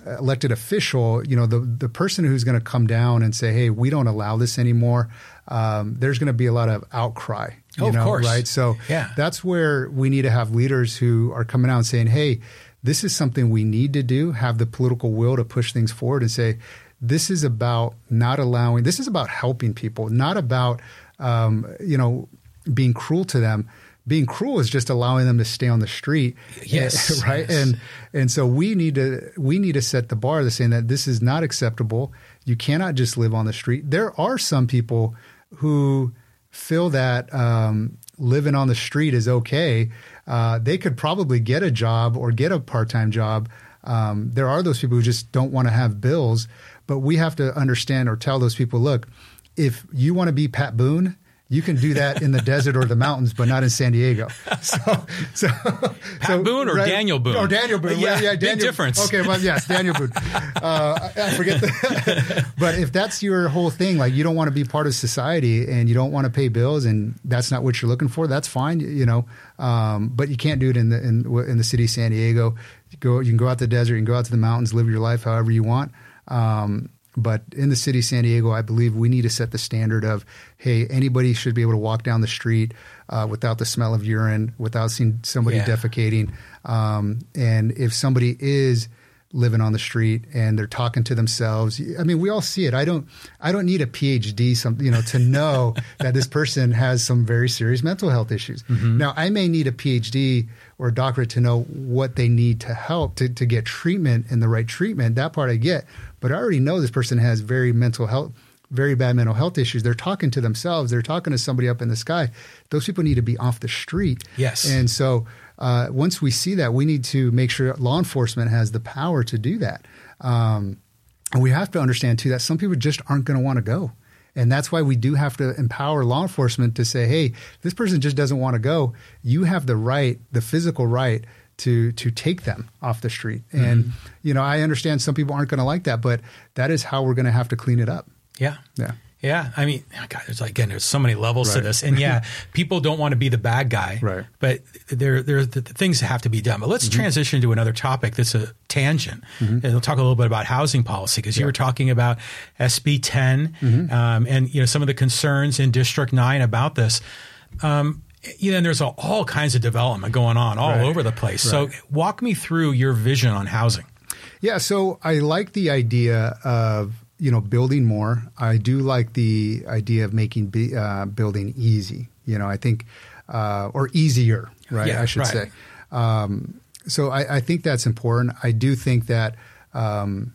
elected official, you know, the the person who's going to come down and say, "Hey, we don't allow this anymore," um, there's going to be a lot of outcry. You Oh, of know, course. right? So Yeah. that's where we need to have leaders who are coming out and saying, "Hey, this is something we need to do." Have the political will to push things forward and say, "This is about not allowing. This is about helping people, not about um, you know being cruel to them." Being cruel is just allowing them to stay on the street, Yes, right? yes. And and so we need to we need to set the bar to saying that this is not acceptable. You cannot just live on the street. There are some people who feel that um, living on the street is okay. Uh, they could probably get a job or get a part time job. Um, there are those people who just don't want to have bills, but we have to understand or tell those people, look, if you want to be Pat Boone. You can do that in the desert or the mountains, but not in San Diego. So, so Pat Boone or Daniel Boone? Or Daniel Boone. Yeah, yeah, big difference. Okay, well, yes, Daniel Boone. Uh, I, forget that. but if that's your whole thing, like you don't want to be part of society and you don't want to pay bills, and that's not what you're looking for, that's fine, you know. Um, but you can't do it in the in, in the city of San Diego. You go, you can go out to the desert, you can go out to the mountains, live your life however you want. Um, but in the city of San Diego, I believe we need to set the standard of, hey, anybody should be able to walk down the street uh, without the smell of urine, without seeing somebody Yeah. defecating. Um, and if somebody is living on the street and they're talking to themselves, I mean, we all see it. I don't, I don't need a PhD, some, you know, to know that this person has some very serious mental health issues. Now, I may need a PhD or a doctorate to know what they need to help to, to get treatment and the right treatment. That part I get, but I already know this person has very mental health, very bad mental health issues. They're talking to themselves. They're talking to somebody up in the sky. Those people need to be off the street. Yes. And so uh, once we see that, we need to make sure law enforcement has the power to do that. Um, and we have to understand too that some people just aren't going to want to go. And that's why we do have to empower law enforcement to say, hey, this person just doesn't want to go. You have the right, the physical right to to take them off the street. And you know, I understand some people aren't going to like that, but that is how we're going to have to clean it up. Yeah. Yeah. Yeah, I mean, God, there's like, again, there's so many levels to this, and yeah, people don't want to be the bad guy, Right. But there, there, the, the things that have to be done. But let's Mm-hmm. transition to another topic that's a tangent, and we'll talk a little bit about housing policy because you were talking about SB 10 Mm-hmm. um, and you know some of the concerns in District Nine about this. Um, you know, and there's all, all kinds of development going on all Right. over the place. So, walk me through your vision on housing. Yeah, so I like the idea of you know building more. I do like the idea of making uh, building easy. You know, I think uh, or easier, right? Yeah, I should right. say. Um, so I, I think that's important. I do think that um,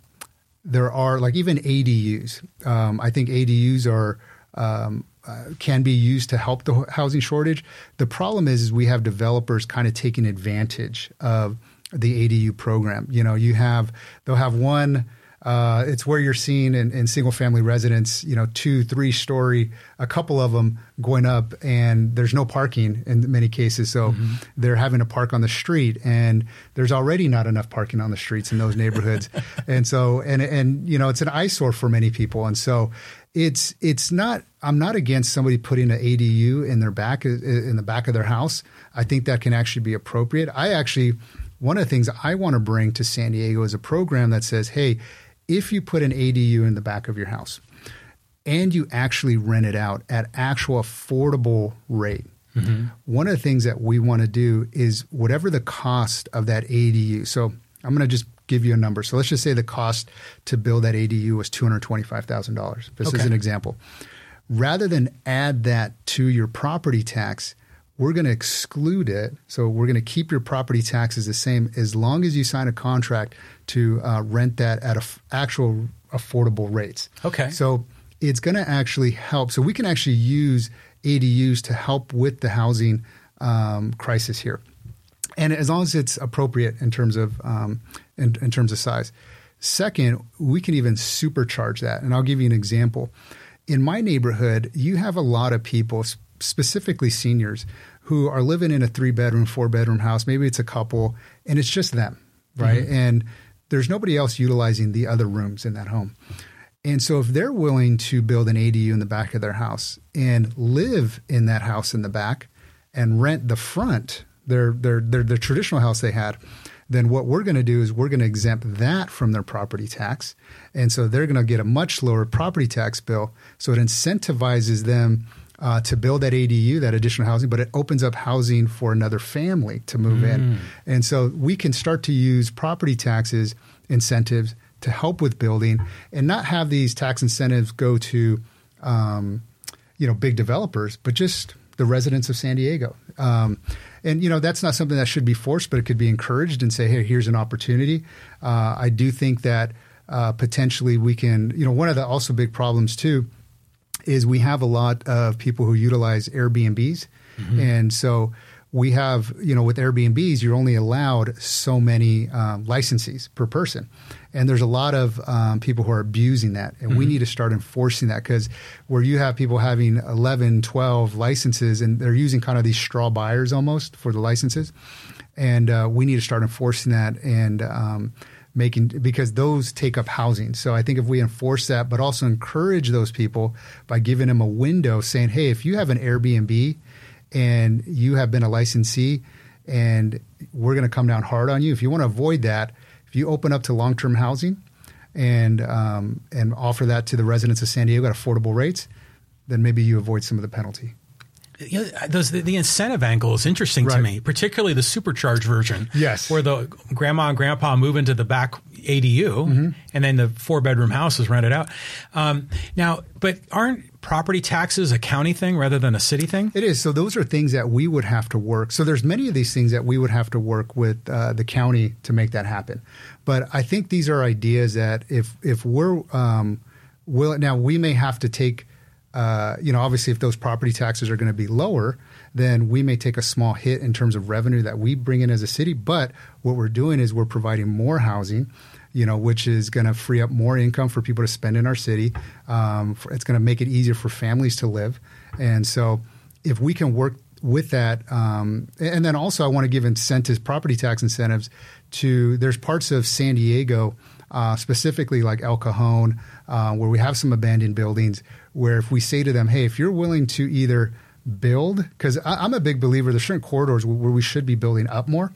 there are like even ADUs. Um, I think ADUs are um, uh, can be used to help the housing shortage. The problem is, is we have developers kind of taking advantage of the ADU program. You know, you have they'll have one. Uh, it's where you're seeing in, in single family residence, you know, two, three story, a couple of them going up, and there's no parking in many cases. So they're having to park on the street, and there's already not enough parking on the streets in those neighborhoods. and so, and and you know, it's an eyesore for many people. And so, it's it's not. I'm not against somebody putting an ADU in their back uh, uh, in the back of their house. I think that can actually be appropriate. I actually one of the things I want to bring to San Diego is a program that says, hey, if you put an ADU in the back of your house and you actually rent it out at actual affordable rate, mm-hmm. one of the things that we want to do is whatever the cost of that ADU. So I'm going to just give you a number. So let's just say the cost to build that ADU was $225,000. This is an example. Rather than add that to your property tax, we're going to exclude it. So we're going to keep your property taxes the same as long as you sign a contract to uh, rent that at a f- actual affordable rates. Okay. So it's going to actually help. So we can actually use ADUs to help with the housing um, crisis here, and as long as it's appropriate in terms of um, in, in terms of size. Second, we can even supercharge that, and I'll give you an example. In my neighborhood, you have a lot of people, specifically seniors, who are living in a three bedroom, four bedroom house. Maybe it's a couple, and it's just them, right? And there's nobody else utilizing the other rooms in that home. And so, if they're willing to build an ADU in the back of their house and live in that house in the back and rent the front, their their their, their traditional house they had, then what we're going to do is we're going to exempt that from their property tax, and so they're going to get a much lower property tax bill. So it incentivizes them. Uh, to build that ADU, that additional housing, but it opens up housing for another family to move in. And so we can start to use property taxes incentives to help with building and not have these tax incentives go to um, you know big developers but just the residents of san diego um, and you know that's not something that should be forced but it could be encouraged and say hey here's an opportunity uh, i do think that uh, potentially we can you know one of the also big problems too is we have a lot of people who utilize Airbnbs. And so we have, you know, with Airbnbs, you're only allowed so many um, licenses per person. And there's a lot of um, people who are abusing that. And we need to start enforcing that because where you have people having 11, 12 licenses and they're using kind of these straw buyers almost for the licenses. And uh, we need to start enforcing that and, um, making because those take up housing. So I think if we enforce that, but also encourage those people by giving them a window saying, hey, if you have an Airbnb and you have been a licensee and we're going to come down hard on you, if you want to avoid that, if you open up to long term housing and um, and offer that to the residents of San Diego at affordable rates, then maybe you avoid some of the penalty. You know, those the, the incentive angle is interesting to me, particularly the supercharged version. Yes. where the grandma and grandpa move into the back ADU, Mm-hmm. and then the four bedroom house is rented out. Um, now, but aren't property taxes a county thing rather than a city thing? It is. So those are things that we would have to work. So there's many of these things that we would have to work with uh, the county to make that happen. But I think these are ideas that if if we're um, will now we may have to take. Uh, you know, obviously, if those property taxes are going to be lower, then we may take a small hit in terms of revenue that we bring in as a city. But what we're doing is we're providing more housing, you know, which is going to free up more income for people to spend in our city. Um, for, it's going to make it easier for families to live. And so, if we can work with that, um, and then also I want to give incentives, property tax incentives to. There's parts of San Diego uh, specifically like El Cajon, uh, where we have some abandoned buildings, where if we say to them, hey, if you're willing to either build, because I'm a big believer, there's certain corridors where we should be building up more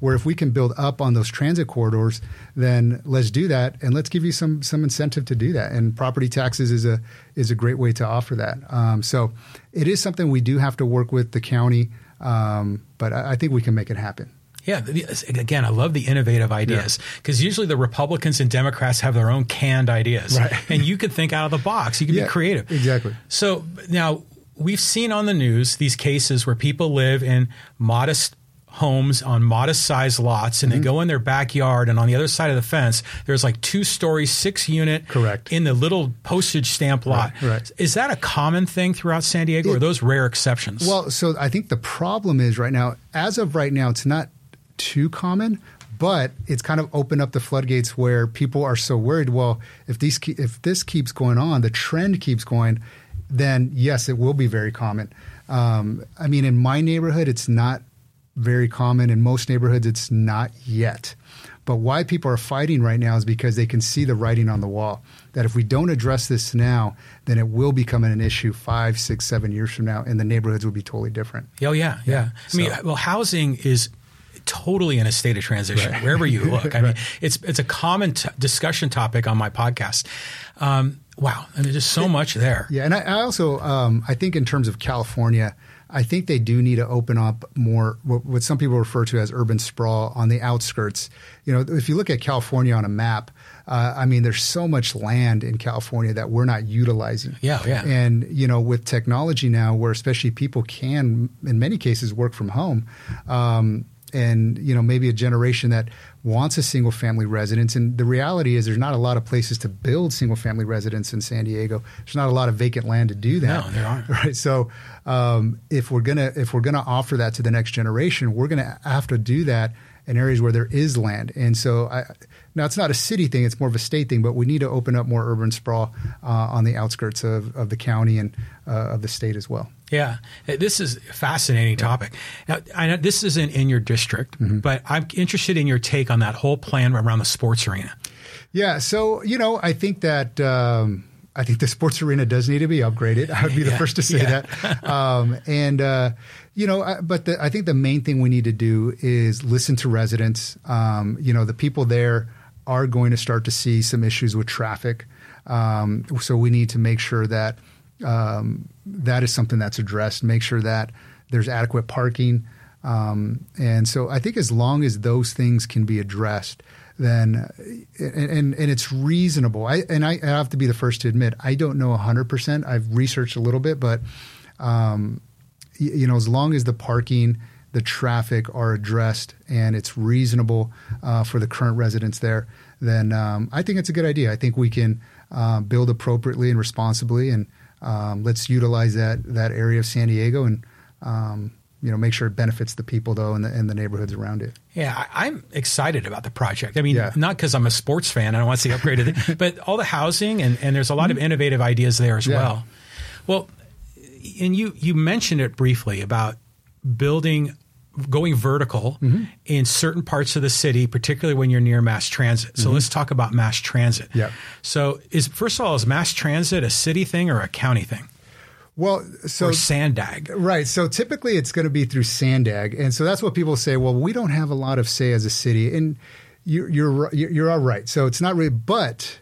where if we can build up on those transit corridors, then let's do that and let's give you some some incentive to do that. And property taxes is a is a great way to offer that. Um, so it is something we do have to work with the county, um, but I, I think we can make it happen. Yeah, again, I love the innovative ideas because yeah. usually the Republicans and Democrats have their own canned ideas, right. and you could think out of the box. You can yeah, be creative. Exactly. So now we've seen on the news these cases where people live in modest homes on modest sized lots and mm-hmm. they go in their backyard and on the other side of the fence there's like two story six unit correct in the little postage stamp lot right, right. is that a common thing throughout san diego it, or are those rare exceptions well so i think the problem is right now as of right now it's not too common but it's kind of opened up the floodgates where people are so worried well if these if this keeps going on the trend keeps going then yes it will be very common um, i mean in my neighborhood it's not very common. In most neighborhoods, it's not yet. But why people are fighting right now is because they can see the writing on the wall that if we don't address this now, then it will become an issue five, six, seven years from now, and the neighborhoods will be totally different. Oh, yeah, yeah. I mean, well, housing is totally in a state of transition right. wherever you look. I mean, it's it's a common t- discussion topic on my podcast. Um, wow, and there's just so much there. Yeah, and I, I also um, I think in terms of California I think they do need to open up more what, some people refer to as urban sprawl on the outskirts. You know, if you look at California on a map, uh, I mean, there's so much land in California that we're not utilizing. Yeah, yeah. And you know, with technology now, where especially people can, in many cases, work from home. Um, and you know maybe a generation that wants a single family residence. And the reality is there's not a lot of places to build single family residence in San Diego. There's not a lot of vacant land to do that. No there aren't. Right. So um, if we're gonna if we're gonna offer that to the next generation we're gonna have to do that in areas where there is land. And so I, now it's not a city thing it's more of a state thing but we need to open up more urban sprawl uh, on the outskirts of, of the county and uh, of the state as well yeah, this is a fascinating topic. Now, I know this isn't in your district, mm-hmm. but I'm interested in your take on that whole plan around the sports arena. Yeah, so you know, I think that um, I think the sports arena does need to be upgraded. I would be the yeah. first to say yeah. that. Um, and uh, you know, but the, I think the main thing we need to do is listen to residents. Um, you know, the people there are going to start to see some issues with traffic. Um, so we need to make sure that um, that is something that's addressed. Make sure that there's adequate parking. Um, and so I think as long as those things can be addressed, then and, and, and it's reasonable. I, and I, I, have to be the first to admit I don't know 100%. I've researched a little bit, but um, you, you know, as long as the parking, the traffic are addressed and it's reasonable uh, for the current residents there, then um, I think it's a good idea. I think we can uh, build appropriately and responsibly and um, let's utilize that that area of San Diego and um, you know make sure it benefits the people though and the, and the neighborhoods around it. Yeah, I, am excited about the project. I mean, yeah. not because I'm a sports fan, and I want to see upgraded, but all the housing and, and there's a lot of mm-hmm. innovative ideas there as yeah. well. Well, and you you mentioned it briefly about building going vertical mm-hmm. in certain parts of the city, particularly when you're near mass transit. So mm-hmm. let's talk about mass transit. Yeah. So is first of all, is mass transit a city thing or a county thing? Well, so or Sandag, right? So typically, it's going to be through Sandag, and so that's what people say. Well, we don't have a lot of say as a city, and you're you're you're all right. So it's not really, but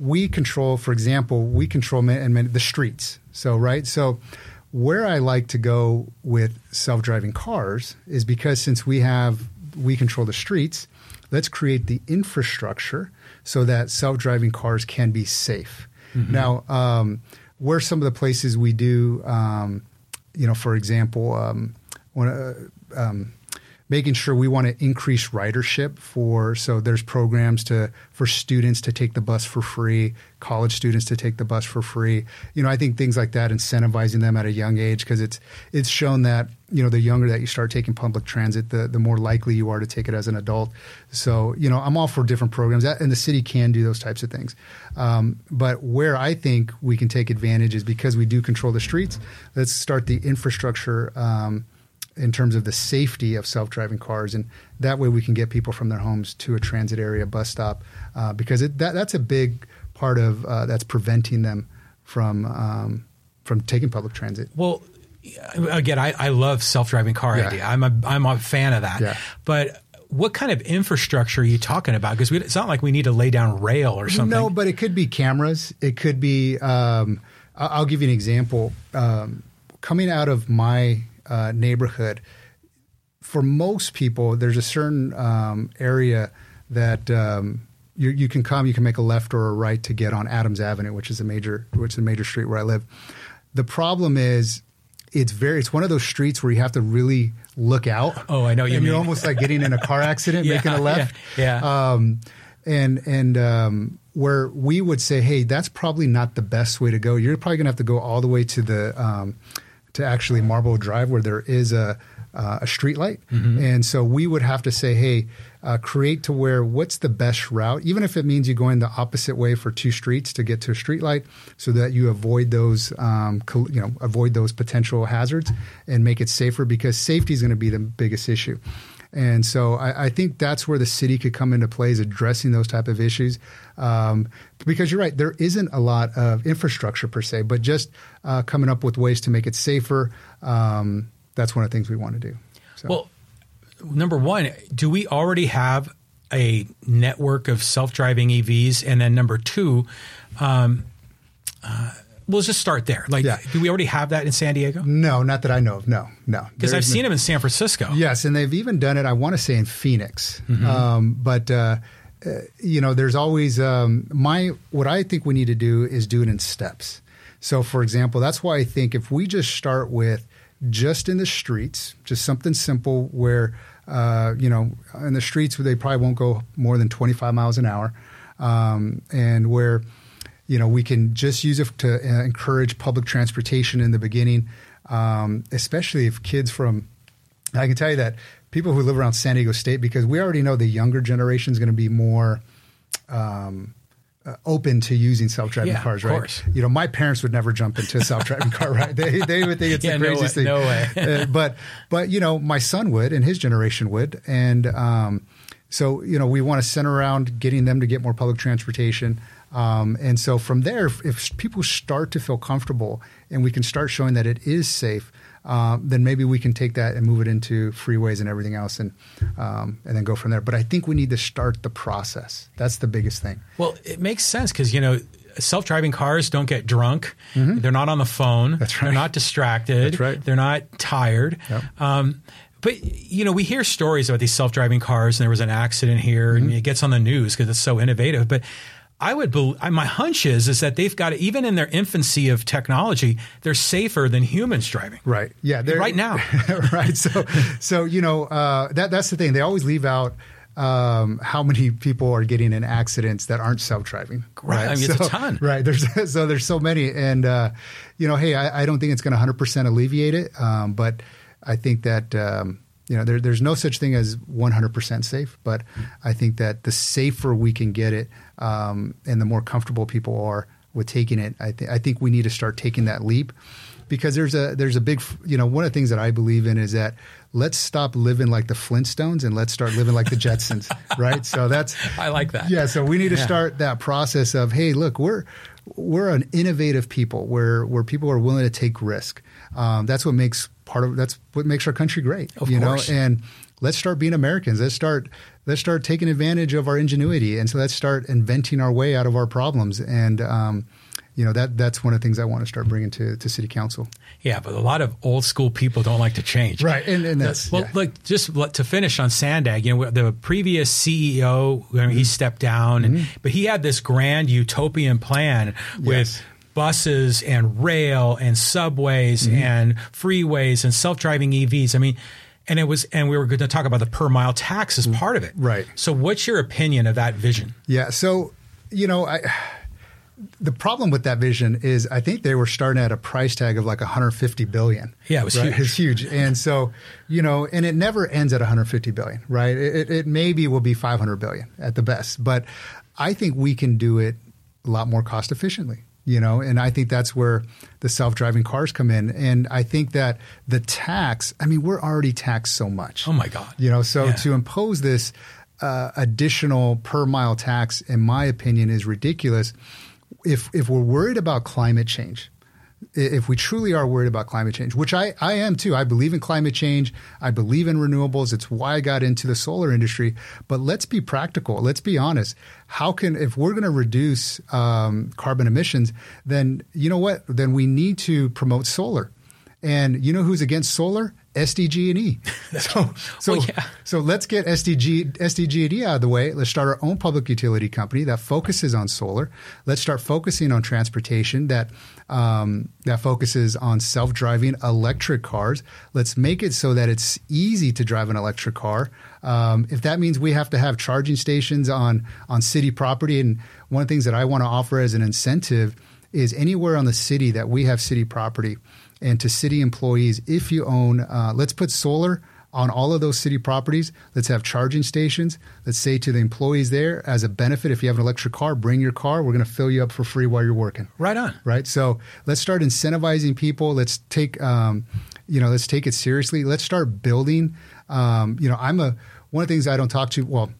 we control, for example, we control and the streets. So right, so where I like to go with self driving cars is because since we have, we control the streets, let's create the infrastructure so that self driving cars can be safe. Mm-hmm. Now, um, where some of the places we do, um, you know, for example, um, when, uh, um, making sure we want to increase ridership for so there's programs to for students to take the bus for free college students to take the bus for free. You know i think things like that incentivizing them at a young age because it's it's shown that you know the younger that you start taking public transit the the more likely you are to take it as an adult. So you know i'm all for different programs and the city can do those types of things. Um, but where i think we can take advantage is because we do control the streets let's start the infrastructure um, in terms of the safety of self-driving cars, and that way we can get people from their homes to a transit area, bus stop, uh, because it, that, that's a big part of uh, that's preventing them from um, from taking public transit. Well, again, I, I love self-driving car Yeah. idea. I'm a I'm a fan of that. Yeah. But what kind of infrastructure are you talking about? Because it's not like we need to lay down rail or something. No, but it could be cameras. It could be. Um, I'll give you an example. Um, coming out of my uh, neighborhood, for most people, there's a certain um, area that um, you, you can come. You can make a left or a right to get on Adams Avenue, which is a major, which is a major street where I live. The problem is, it's very. It's one of those streets where you have to really look out. Oh, I know you and You're almost like getting in a car accident, Yeah, making a left. yeah, yeah. Um, and and um, where we would say, hey, that's probably not the best way to go. You're probably going to have to go all the way to the um, to actually Marble Drive, where there is a uh, a street light. Mm-hmm. And so we would have to say, hey, uh, create to where what's the best route, even if it means you going the opposite way for two streets to get to a street light, so that you avoid those um, col- you know avoid those potential hazards and make it safer because safety is going to be the biggest issue. And so I, I think that's where the city could come into play is addressing those type of issues. Um, because you're right, there isn't a lot of infrastructure per se, but just uh, coming up with ways to make it safer. Um, that's one of the things we want to do. So, Well, number one, do we already have a network of self-driving EVs? And then number two, um, uh, we'll just start there. Like, Yeah. do we already have that in San Diego? no, not that I know of. No, no. Because I've seen them in San Francisco. Yes, and they've even done it. I want to say in Phoenix, Mm-hmm. um, but uh, uh, you know, there's always um, my. What I think we need to do is do it in steps. So, for example, that's why I think if we just start with just in the streets, just something simple where uh, you know, in the streets where they probably won't go more than 25 miles an hour, um, and where you know we can just use it to uh, encourage public transportation in the beginning, um, especially if kids from I can tell you that people who live around San Diego State, because we already know the younger generation is going to be more um, uh, open to using self-driving Yeah, cars, of right? course. You know, my parents would never jump into a self-driving car, right? They they would think it's Yeah, the no craziest way, thing. no way. Uh, but but you know, my son would, and his generation would, and um, so you know, we want to center around getting them to get more public transportation. Um, and so from there, if, if people start to feel comfortable and we can start showing that it is safe, um, then maybe we can take that and move it into freeways and everything else, and um, and then go from there. But I think we need to start the process. That's the biggest thing. Well, it makes sense because you know self-driving cars don't get drunk. They're not on the phone. Mm-hmm. That's They're not distracted. That's right. They're not tired. Yep. Um, but you know, we hear stories about these self-driving cars, and there was an accident here, and Mm-hmm. it gets on the news because it's so innovative. But I would, believe my hunch is, is that they've got even in their infancy of technology, they're safer than humans driving. Right. Yeah. Right now. right. So, so you know uh, that that's the thing. They always leave out um, how many people are getting in accidents that aren't self-driving. Right. I mean, it's a ton. Right. There's so there's so many, and uh, you know, hey, I, I don't think it's going to 100 percent alleviate it, um, but I think that. Um, you know, there, there's no such thing as 100% safe, but I think that the safer we can get it, um, and the more comfortable people are with taking it, I, th- I think we need to start taking that leap because there's a there's a big you know one of the things that I believe in is that let's stop living like the Flintstones and let's start living like the Jetsons, right? So that's I like that. yeah. So we need to Yeah. start that process of hey, look, we're we're an innovative people where where people are willing to take risk. Um, that's what makes part of that's what makes our country great. Of you course. know, and let's start being Americans. Let's start let's start taking advantage of our ingenuity, and so let's start inventing our way out of our problems. And um, you know that that's one of the things I want to start bringing to to city council. Yeah, but a lot of old school people don't like to change. Right, and, and that's well, yeah. look, just to finish on Sandag, you know, the previous CEO, I mean, he Mm-hmm. stepped down, and, but he had this grand utopian plan with Yes. Buses and rail and subways Mm-hmm. and freeways and self-driving EVs. I mean, and it was, and we were going to talk about the per mile tax as part of it. Right. So, what's your opinion of that vision? Yeah. So, you know, I, the problem with that vision is I think they were starting at a price tag of like 150 billion. Yeah, it was huge. It's huge. And so, you know, and it never ends at 150 billion, right? It, it maybe will be 500 billion at the best, but I think we can do it a lot more cost efficiently. You know, and I think that's where the self-driving cars come in. And I think that the tax, I mean, we're already taxed so much. Oh my God. You know, so Yeah. to impose this uh, additional per mile tax, in my opinion, is ridiculous. If if we're worried about climate change, if we truly are worried about climate change, which I, I am too, I believe in climate change. I believe in renewables. It's why I got into the solar industry. But let's be practical. Let's be honest. How can, if we're going to reduce um, carbon emissions, then you know what? Then we need to promote solar. And you know who's against solar? SDG and E. So, so, Well, yeah. so let's get SDG, SDG and E out of the way. Let's start our own public utility company that focuses on solar. Let's start focusing on transportation that um, that focuses on self-driving electric cars. Let's make it so that it's easy to drive an electric car. Um, if that means we have to have charging stations on on city property, and one of the things that I want to offer as an incentive is anywhere on the city that we have city property and to city employees, if you own, uh, let's put solar on all of those city properties. Let's have charging stations. Let's say to the employees there, as a benefit, if you have an electric car, bring your car. We're going to fill you up for free while you're working. Right on. Right. So let's start incentivizing people. Let's take, um, you know, let's take it seriously. Let's start building. Um, you know, I'm a one of the things I don't talk to. Well,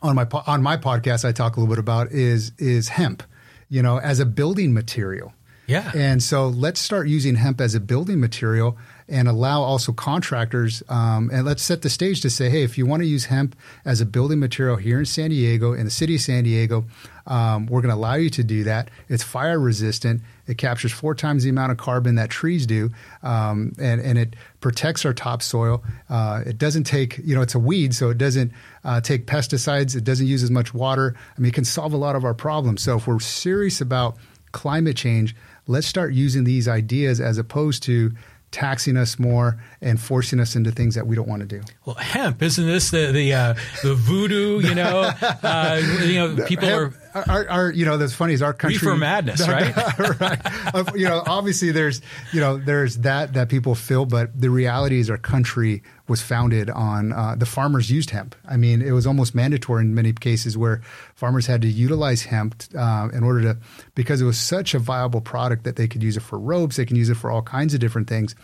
on my on my podcast, I talk a little bit about is is hemp. You know, as a building material. Yeah. And so let's start using hemp as a building material and allow also contractors. Um, and let's set the stage to say, hey, if you want to use hemp as a building material here in San Diego, in the city of San Diego, um, we're going to allow you to do that. It's fire resistant. It captures four times the amount of carbon that trees do, um, and and it protects our topsoil. Uh, it doesn't take, you know, it's a weed, so it doesn't uh, take pesticides. It doesn't use as much water. I mean, it can solve a lot of our problems. So if we're serious about climate change, let's start using these ideas as opposed to taxing us more and forcing us into things that we don't want to do. Well, hemp isn't this the the uh, the voodoo? You know, uh, you know, people are. Our, our, you know, that's funny is our country Reefer Madness, right? right. You know, obviously there's, you know, there's that that people feel, but the reality is our country was founded on uh, the farmers used hemp. I mean, it was almost mandatory in many cases where farmers had to utilize hemp uh, in order to because it was such a viable product that they could use it for ropes, they can use it for all kinds of different things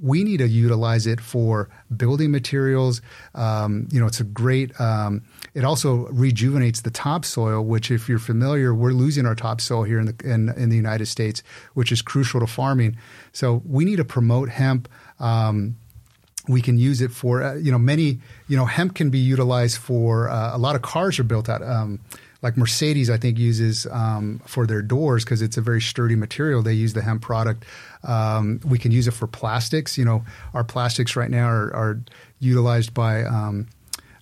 we need to utilize it for building materials. Um, you know, it's a great. Um, it also rejuvenates the topsoil, which, if you're familiar, we're losing our topsoil here in the in, in the United States, which is crucial to farming. So we need to promote hemp. Um, we can use it for uh, you know many you know hemp can be utilized for uh, a lot of cars are built out. Um, like Mercedes, I think uses um, for their doors because it's a very sturdy material. They use the hemp product. Um, we can use it for plastics. You know, our plastics right now are, are utilized by um,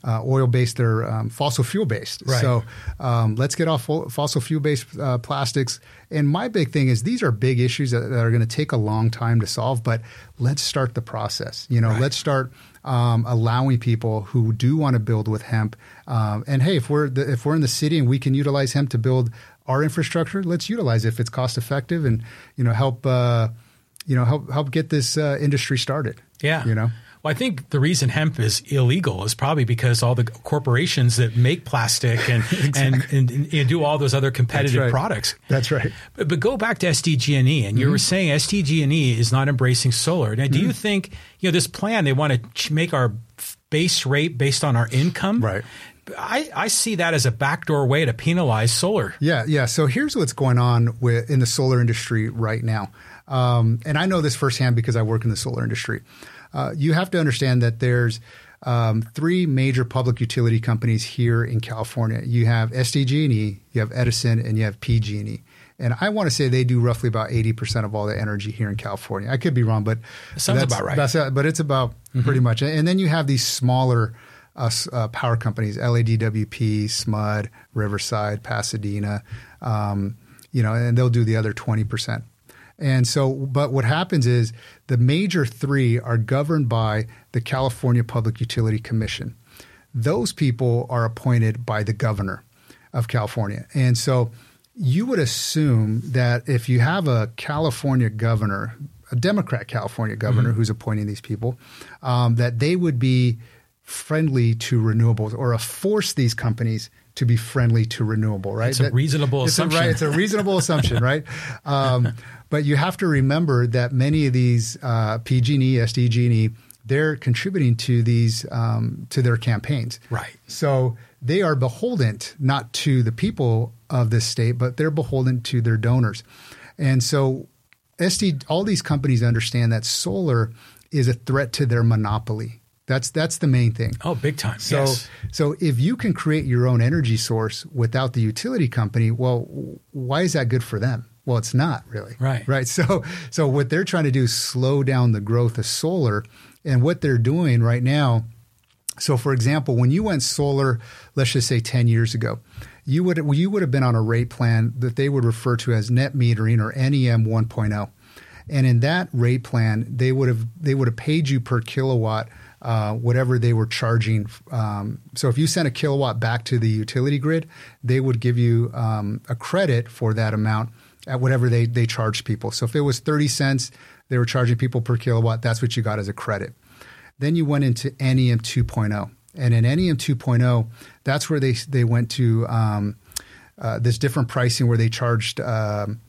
uh, oil based. They're um, fossil fuel based. Right. So um, let's get off fo- fossil fuel based uh, plastics. And my big thing is these are big issues that, that are going to take a long time to solve. But let's start the process. You know, Right. let's start um, allowing people who do want to build with hemp. Um, and hey, if we're the, if we're in the city and we can utilize hemp to build our infrastructure, let's utilize it if it's cost effective and you know help uh, you know help help get this uh, industry started. Yeah. you know. Well, I think the reason hemp is illegal is probably because all the corporations that make plastic and and, and, and do all those other competitive right. products. That's right. But, but go back to SDG&E, and Mm-hmm. you were saying SDG&E is not embracing solar. Now, do you think you know this plan? They want to ch- make our base rate based on our income, Right. I, I see that as a backdoor way to penalize solar. Yeah, yeah. So here's what's going on with in the solar industry right now, um, and I know this firsthand because I work in the solar industry. Uh, you have to understand that there's um, three major public utility companies here in California. You have SDG&E, you have Edison, and you have PG&E. And I want to say they do roughly about 80% of all the energy here in California. I could be wrong, but sounds that's- about right. That's, but it's about pretty much. And then you have these smaller uh, uh, power companies, LADWP, SMUD, Riverside, Pasadena, um, you know, and they'll do the other 20%. And so, but what happens is the major three are governed by the California Public Utility Commission. Those people are appointed by the governor of California. And so you would assume that if you have a California governor, a Democrat California governor who's appointing these people, um, that they would be friendly to renewables or force these companies to be friendly to renewable, right? It's a reasonable it's assumption. A, right, it's a reasonable assumption, right? Um, but you have to remember that many of these uh, PG&E, SDG&E, they're contributing to these um, to their campaigns. Right. So they are beholden not to the people of this state, but they're beholden to their donors. And so SD, all these companies understand that solar is a threat to their monopoly. That's that's the main thing. Oh, big time. So yes. so if you can create your own energy source without the utility company, well, why is that good for them? Well, it's not really. Right. Right. So so what they're trying to do is slow down the growth of solar, and what they're doing right now. So, for example, when you went solar, let's just say ten years ago, you would you would have been on a rate plan that they would refer to as net metering or NEM 1.0, and in that rate plan, they would have they would have paid you per kilowatt uh, whatever they were charging. Um, so if you sent a kilowatt back to the utility grid, they would give you um, a credit for that amount at whatever they they charged people. So if it was thirty cents, they were charging people per kilowatt. That's what you got as a credit. Then you went into NEM 2.0, and in NEM 2.0, that's where they they went to um, uh, this different pricing where they charged um,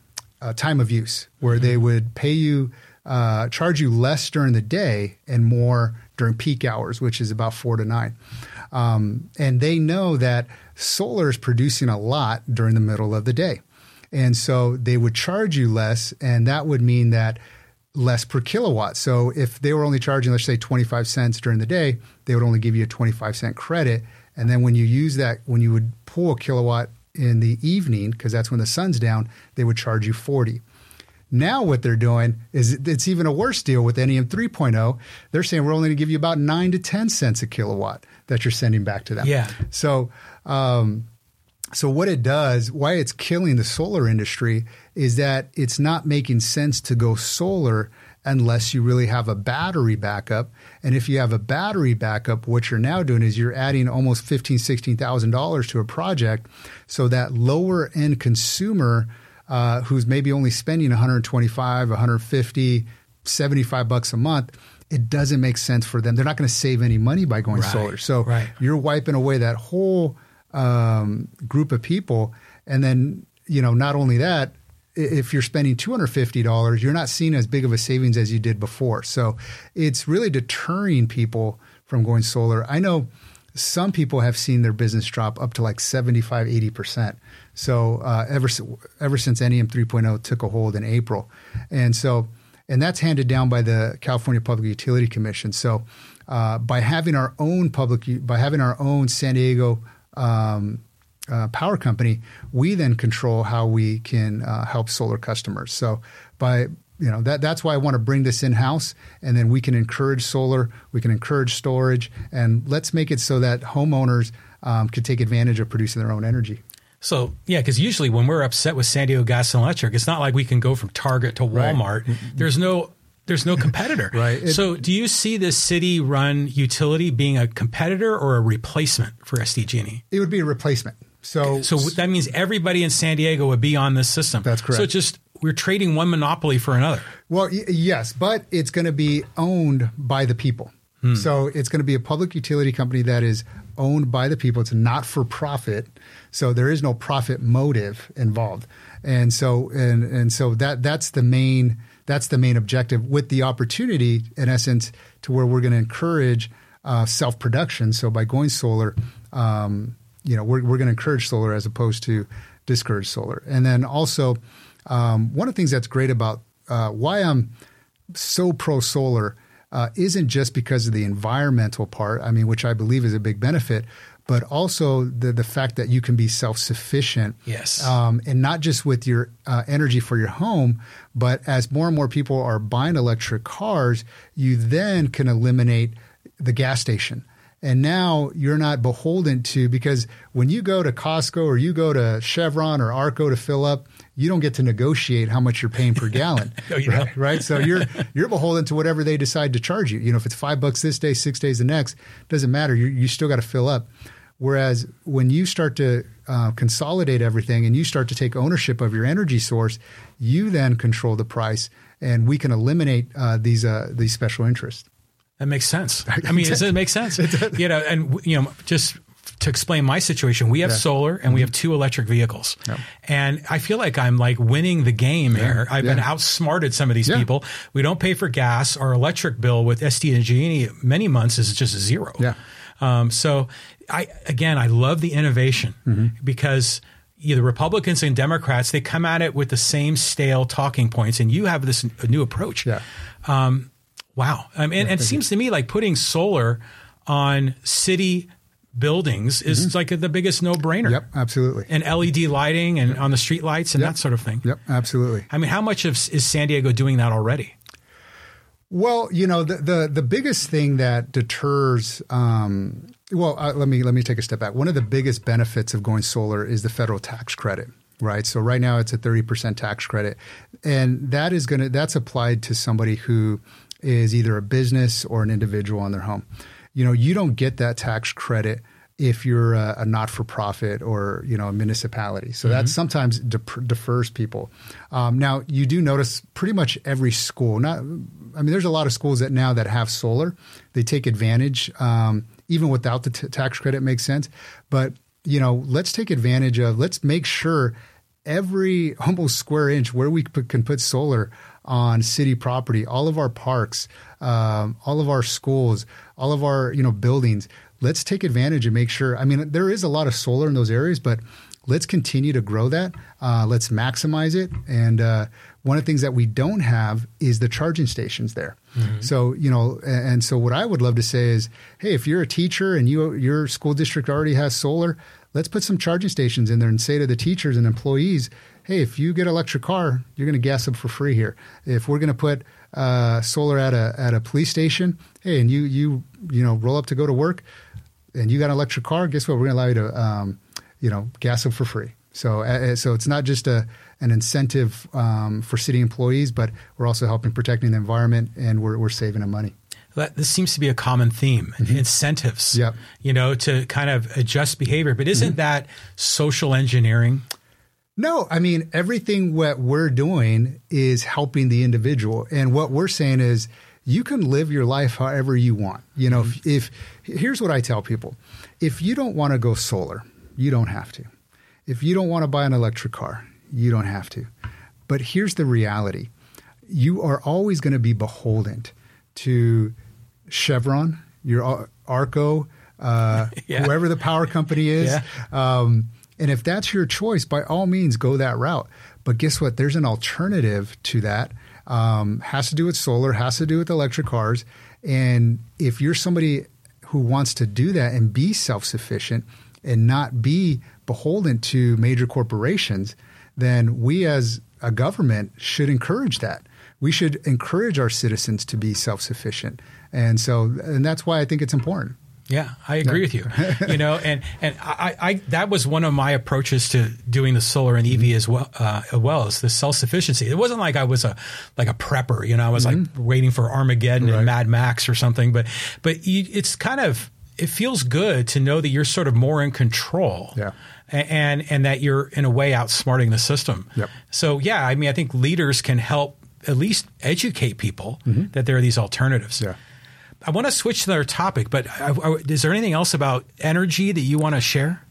uh, time of use, where mm-hmm. they would pay you uh, charge you less during the day and more during peak hours, which is about four to nine. Um, and they know that solar is producing a lot during the middle of the day. And so they would charge you less, and that would mean that less per kilowatt. So if they were only charging, let's say, 25 cents during the day, they would only give you a 25 cent credit. And then when you use that, when you would pull a kilowatt in the evening, because that's when the sun's down, they would charge you 40. Now what they're doing is it's even a worse deal with NEM 3.0. They're saying we're only going to give you about nine to 10 cents a kilowatt that you're sending back to them. Yeah. So, um, so what it does, why it's killing the solar industry is that it's not making sense to go solar unless you really have a battery backup. And if you have a battery backup, what you're now doing is you're adding almost fifteen, sixteen thousand dollars to a project, so that lower end consumer uh, who's maybe only spending 125, 150, 75 bucks a month, it doesn't make sense for them. They're not going to save any money by going right, solar. So right. you're wiping away that whole um, group of people. And then, you know, not only that, if you're spending $250, you're not seeing as big of a savings as you did before. So it's really deterring people from going solar. I know some people have seen their business drop up to like 75, 80%. So uh, ever, ever since NEM 3.0 took a hold in April. And so, and that's handed down by the California Public Utility Commission. So uh, by having our own public, by having our own San Diego um, uh, power company, we then control how we can uh, help solar customers. So by you know that that's why I want to bring this in house, and then we can encourage solar, we can encourage storage, and let's make it so that homeowners um, can take advantage of producing their own energy. So yeah, because usually when we're upset with San Diego Gas and Electric, it's not like we can go from Target to Walmart. Right. There's no there's no competitor. right. It, so do you see this city run utility being a competitor or a replacement for SDG&E? It would be a replacement. So, so that means everybody in San Diego would be on this system. That's correct. So just we're trading one monopoly for another. Well, y- yes, but it's going to be owned by the people. Hmm. So it's going to be a public utility company that is owned by the people. It's not for profit, so there is no profit motive involved. And so and and so that that's the main that's the main objective with the opportunity in essence to where we're going to encourage uh, self production. So by going solar, um, you know, we're we're going to encourage solar as opposed to discourage solar. And then also um, one of the things that's great about uh, why I'm so pro solar uh, isn't just because of the environmental part, I mean, which I believe is a big benefit, but also the the fact that you can be self sufficient. Yes, um, and not just with your uh, energy for your home, but as more and more people are buying electric cars, you then can eliminate the gas station. And now you're not beholden to because when you go to Costco or you go to Chevron or Arco to fill up, you don't get to negotiate how much you're paying per gallon, oh, right? right? So you're you're beholden to whatever they decide to charge you. You know, if it's five bucks this day, six days the next, doesn't matter. You you still got to fill up. Whereas when you start to uh, consolidate everything and you start to take ownership of your energy source, you then control the price, and we can eliminate uh, these uh, these special interests. That makes sense. I mean, does it make sense? you know, and you know, just to explain my situation, we have Yeah. solar and we have two electric vehicles, and I feel like I'm like winning the game here. I've been outsmarted some of these Yeah. people. We don't pay for gas. Our electric bill with SDG&E many months is just zero. Yeah. Um, so I again, I love the innovation Mm-hmm. because either Republicans and Democrats they come at it with the same stale talking points, and you have this new approach. Yeah. Um, Wow. Um, and, and it seems to me like putting solar on city buildings is like the biggest no brainer. Mm-hmm. Yep, absolutely. And LED lighting and on the street lights and Yep. that sort of thing. Yep, absolutely. I mean, how much of is San Diego doing that already? Well, you know, the the, the biggest thing that deters. Um, well, uh, let me let me take a step back. One of the biggest benefits of going solar is the federal tax credit, right? So right now it's a thirty percent tax credit, and that is going to that's applied to somebody who is either a business or an individual on their home. You know, you don't get that tax credit if you're a, a not-for-profit or you know a municipality. So that sometimes dep- defers people. Um, now you do notice pretty much every school. Not, I mean, there's a lot of schools that now that have solar. They take advantage, um, even without the t- tax credit. Makes sense, but you know, let's take advantage of. Let's make sure every almost square inch where we put, can put solar on city property, all of our parks, um, all of our schools, all of our you know buildings. Let's take advantage and make sure. I mean, there is a lot of solar in those areas, but let's continue to grow that. Uh, let's maximize it. And uh, one of the things that we don't have is the charging stations there. So you know, and, and so what I would love to say is, hey, if you're a teacher and you your school district already has solar, let's put some charging stations in there and say to the teachers and employees, hey, if you get an electric car, you're going to gas up for free here. If we're going to put uh, solar at a at a police station, hey, and you you you know roll up to go to work, and you got an electric car, guess what? We're going to allow you to um, you know gas up for free. So uh, so it's not just a an incentive um, for city employees, but we're also helping protecting the environment and we're we're saving them money. That, this seems to be a common theme incentives, Yep. you know, to kind of adjust behavior. But isn't that social engineering? No, I mean everything what we're doing is helping the individual, and what we're saying is you can live your life however you want. You know, if, if here's what I tell people: if you don't want to go solar, you don't have to. If you don't want to buy an electric car, you don't have to. But here's the reality: you are always going to be beholden to Chevron, your Arco, uh, Yeah. whoever the power company is. Yeah. Um, and if that's your choice, by all means, go that route. But guess what? There's an alternative to that. Um, has to do with solar, has to do with electric cars. And if you're somebody who wants to do that and be self sufficient and not be beholden to major corporations, then we as a government should encourage that. We should encourage our citizens to be self sufficient. And so, and that's why I think it's important. Yeah, I agree with you. You know, and and I, I that was one of my approaches to doing the solar and EV mm-hmm. as well. Uh, as well as the self sufficiency. It wasn't like I was a like a prepper. You know, I was like mm-hmm. waiting for Armageddon and Mad Max or something. But but you, it's kind of it feels good to know that you're sort of more in control. Yeah. And and that you're in a way outsmarting the system. Yep. So yeah, I mean, I think leaders can help at least educate people mm-hmm. that there are these alternatives. Yeah. I want to switch to our topic, but I, I, is there anything else about energy that you want to share?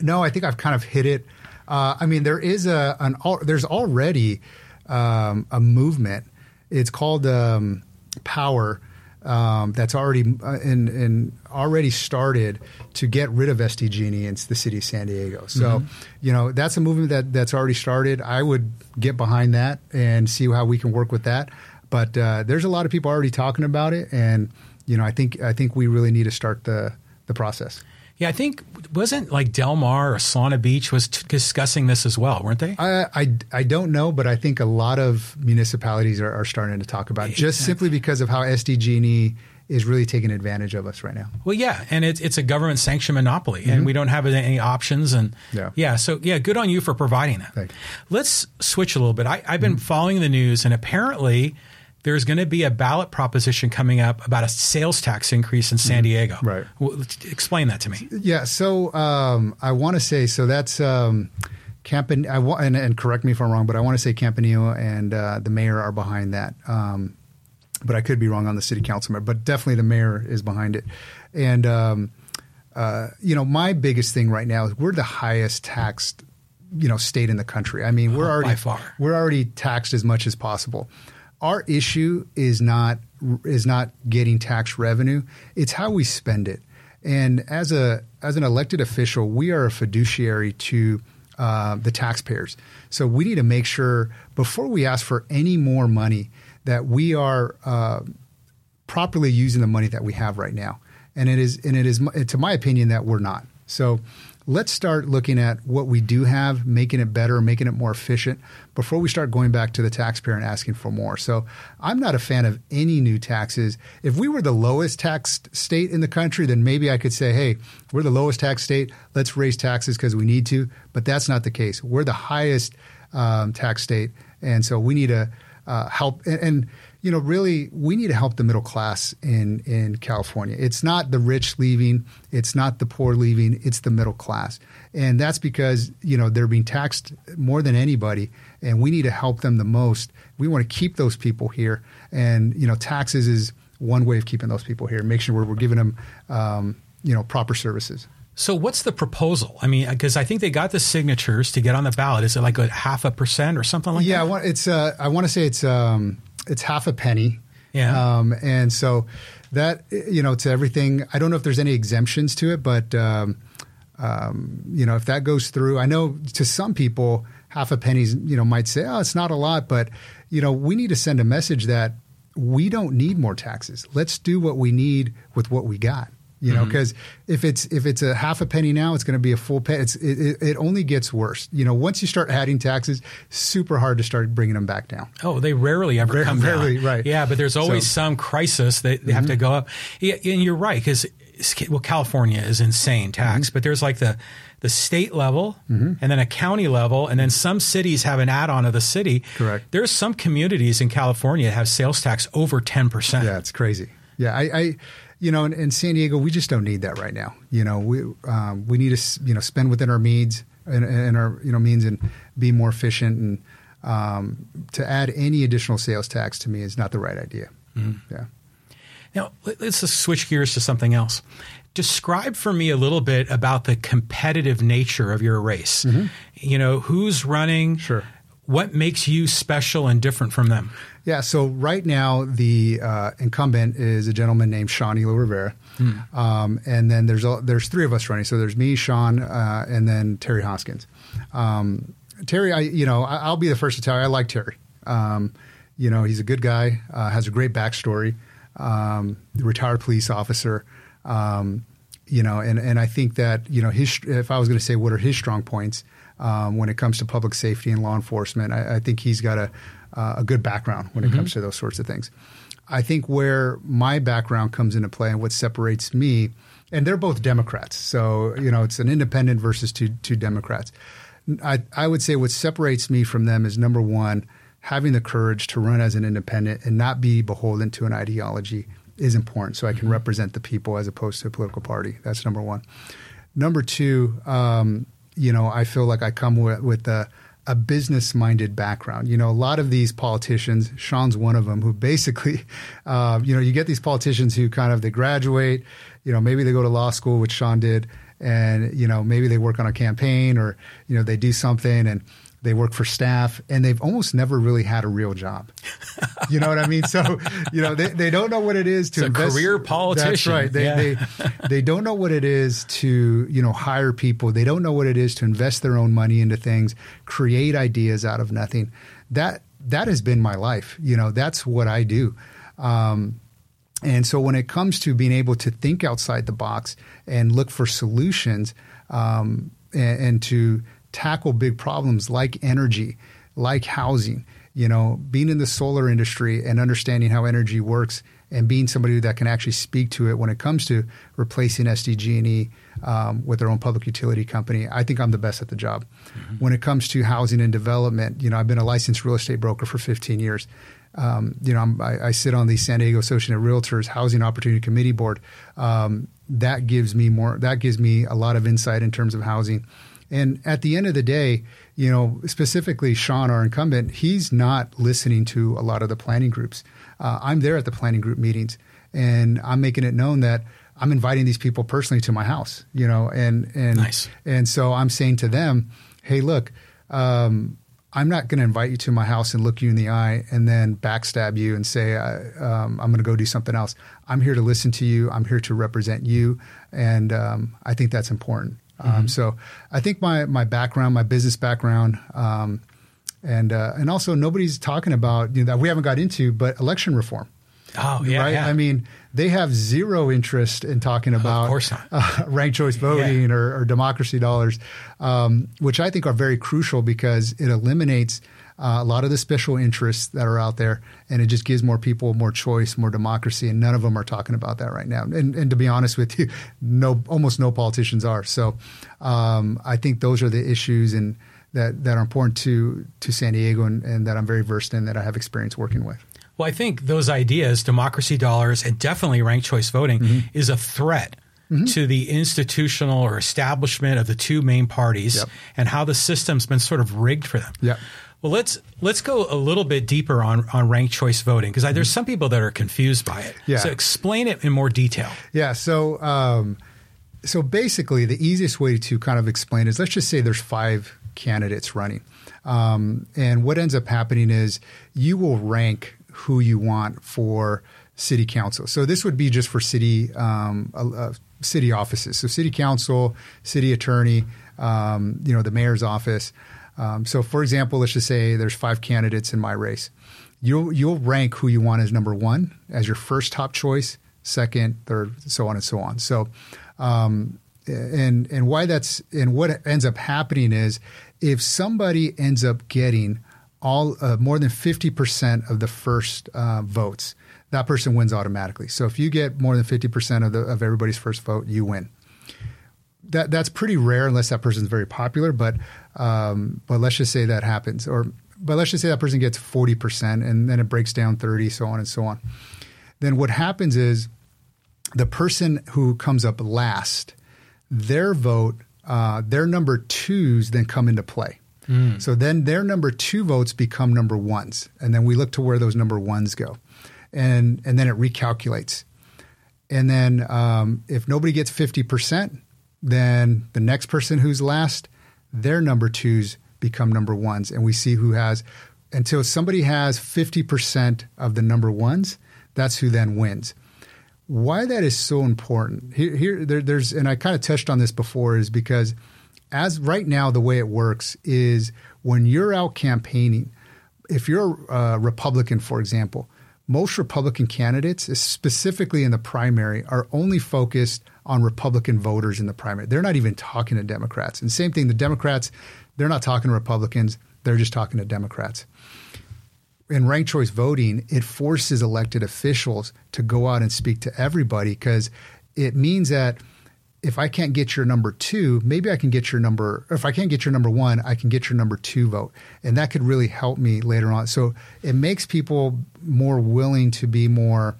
No, I think I've kind of hit it. Uh, I mean, there is a an there's already um, a movement. It's called um, Power. Um, that's already uh, in, in already started to get rid of SDG&E in the city of San Diego. So, you know, that's a movement that that's already started. I would get behind that and see how we can work with that. But uh, there's a lot of people already talking about it, and you know, I think I think we really need to start the the process. Yeah, I think wasn't like Del Mar or Solana Beach was t- discussing this as well, weren't they? I, I, I don't know, but I think a lot of municipalities are, are starting to talk about it just simply because of how SDG&E is really taking advantage of us right now. Well, yeah, and it's it's a government sanctioned monopoly, and we don't have any options. And Yeah. yeah, so yeah, good on you for providing that. Let's switch a little bit. I, I've been following the news, and apparently there's going to be a ballot proposition coming up about a sales tax increase in San Diego. Right. Well, explain that to me. Yeah, so um, I want to say so that's um, Campan. I wa- and, and correct me if I'm wrong, but I want to say Campanile and uh, the mayor are behind that. Um, but I could be wrong on the city council member. But definitely the mayor is behind it, and um, uh, you know, my biggest thing right now is we're the highest taxed, you know, state in the country. I mean, we're Oh, already far. we're already taxed as much as possible. Our issue is not is not getting tax revenue; it's how we spend it. And as a as an elected official, we are a fiduciary to uh, the taxpayers. So we need to make sure before we ask for any more money that we are uh, properly using the money that we have right now. And it is, and it is, to my opinion, that we're not. So let's start looking at what we do have, making it better, making it more efficient before we start going back to the taxpayer and asking for more. So I'm not a fan of any new taxes. If we were the lowest taxed state in the country, then maybe I could say, hey, we're the lowest tax state. Let's raise taxes because we need to. But that's not the case. We're the highest um, tax state. And so we need to uh, help. And, and you know, really, we need to help the middle class in in California. It's not the rich leaving, it's not the poor leaving, it's the middle class, and that's because you know they're being taxed more than anybody, and we need to help them the most. We want to keep those people here, and you know, taxes is one way of keeping those people here. Make sure we're, we're giving them, um, you know, proper services. So what's the proposal? I mean, because I think they got the signatures to get on the ballot. Is it like a half a percent or something like yeah, that? Yeah, it's. Uh, I want to say it's. Um, it's half a penny. Yeah. Um, and so that you know to everything. I don't know if there's any exemptions to it, but um, um, you know if that goes through, I know to some people half a penny you know might say oh it's not a lot, but you know we need to send a message that we don't need more taxes. Let's do what we need with what we got. You know, mm-hmm. because if it's if it's a half a penny now, it's going to be a full penny. It's, it, it, it only gets worse. You know, once you start adding taxes, super hard to start bringing them back down. Oh, they rarely ever Rare- come rarely, down. right. Yeah, but there's always So- some crisis that they have to mm-hmm. go up. Yeah, and you're right because well, California is insane tax, mm-hmm. but there's like the the state level and then a county level, and then some cities have an add-on of the city. Correct. There's some communities in California that have sales tax over ten percent. Yeah, it's crazy. Yeah, I, I you know, in, in San Diego, we just don't need that right now. You know, we um, we need to you know spend within our means and, and our you know means and be more efficient. And um, to add any additional sales tax to me is not the right idea. Yeah. Now, let- let's just switch gears to something else. Describe for me a little bit about the competitive nature of your race. You know, who's running? Mm-hmm. Sure. What makes you special and different from them? Yeah, so right now the uh, incumbent is a gentleman named Sean Elo Rivera, um, and then there's a, there's three of us running. So there's me, Sean, uh, and then Terry Hoskins. Um, Terry, I you know I, I'll be the first to tell you I like Terry. Um, you know he's a good guy, uh, has a great backstory, um, retired police officer. Um, you know, and and I think that you know his if I was going to say what are his strong points um, when it comes to public safety and law enforcement, I, I think he's got a uh, a good background when it comes to those sorts of things. I think where my background comes into play and what separates me, and they're both Democrats, so you know it's an independent versus two two Democrats. I I would say what separates me from them is number one, having the courage to run as an independent and not be beholden to an ideology is important so I can represent the people as opposed to a political party. That's number one. Number two, um, you know, I feel like I come with, with a, a business minded background. You know, a lot of these politicians, Sean's one of them, who basically, uh, you know, you get these politicians who kind of they graduate, you know, maybe they go to law school, which Sean did, and you know, maybe they work on a campaign or you know they do something and they work for staff and they've almost never really had a real job. You know what I mean? So, you know, they, they don't know what it is to It's a invest. career That's right. They, Yeah. they, they don't know what it is to, you know, hire people. They don't know what it is to invest their own money into things, create ideas out of nothing. That, that has been my life. You know, that's what I do. Um, and so when it comes to being able to think outside the box and look for solutions um, and, and to tackle big problems like energy, like housing, you know, being in the solar industry and understanding how energy works and being somebody that can actually speak to it when it comes to replacing SDG&E um, with their own public utility company, I think I'm the best at the job. When it comes to housing and development, you know, I've been a licensed real estate broker for 15 years. Um, you know, I'm, I, I sit on the San Diego Association of Realtors Housing Opportunity Committee Board. Um, that gives me more. That gives me a lot of insight in terms of housing. And at the end of the day, you know, specifically Sean, our incumbent, he's not listening to a lot of the planning groups. Uh, I'm there at the planning group meetings, and I'm making it known that I'm inviting these people personally to my house, you know, and and Nice. and so I'm saying to them, hey, look, um, I'm not going to invite you to my house and look you in the eye and then backstab you and say uh, um, I'm going to go do something else. I'm here to listen to you. I'm here to represent you, and um, I think that's important. Um, so I think my my background, my business background. Um, and uh, and also nobody's talking about you know, that we haven't got into, but election reform Oh, yeah. right? yeah. I mean, they have zero interest in talking about. Uh, ranked choice voting or, or democracy dollars, um, which I think are very crucial because it eliminates uh, a lot of the special interests that are out there, and it just gives more people more choice, more democracy, and none of them are talking about that right now. And, and to be honest with you, no, almost no politicians are. So um, I think those are the issues and. That, that are important to, to San Diego and, and that I'm very versed in that I have experience working with. Well, I think those ideas, democracy dollars, and definitely ranked choice voting, Mm-hmm. is a threat to the institutional or establishment of the two main parties Yep. and how the system's been sort of rigged for them. Yep. Well, let's let's go a little bit deeper on on ranked choice voting because there's some people that are confused by it. Yeah. So explain it in more detail. Yeah. So, um, so basically, the easiest way to kind of explain is let's just say there's five candidates running, um, and what ends up happening is you will rank who you want for city council. So this would be just for city um, uh, uh, city offices. So city council, city attorney, um, you know, the mayor's office. Um, so, for example, let's just say there's five candidates in my race. You'll you'll rank who you want as number one as your first top choice, second, third, so on and so on. So, um, and and why that's and what ends up happening is if somebody ends up getting all uh, more than fifty percent of the first uh, votes, that person wins automatically. So if you get more than fifty percent of the of everybody's first vote, you win that that's pretty rare unless that person's very popular. But um, but let's just say that happens, or but let's just say that person gets forty percent, and then it breaks down thirty, so on and so on. Then what happens is the person who comes up last, their vote, uh, their number twos then come into play. So then their number two votes become number ones, and then we look to where those number ones go, and and then it recalculates. And then um, if nobody gets 50%, then the next person who's last, their number twos become number ones. And we see who has, until somebody has 50% of the number ones, that's who then wins. Why that is so important here, here there, there's, and I kind of touched on this before, is because as right now, the way it works is when you're out campaigning, if you're a Republican, for example, most Republican candidates, specifically in the primary, are only focused on Republican voters in the primary. They're not even talking to Democrats. And same thing, the Democrats, they're not talking to Republicans, they're just talking to Democrats. In ranked choice voting, it forces elected officials to go out and speak to everybody because it means that if I can't get your number two, maybe I can get your number. If I can't get your number one, I can get your number two vote, and that could really help me later on. So it makes people more willing to be more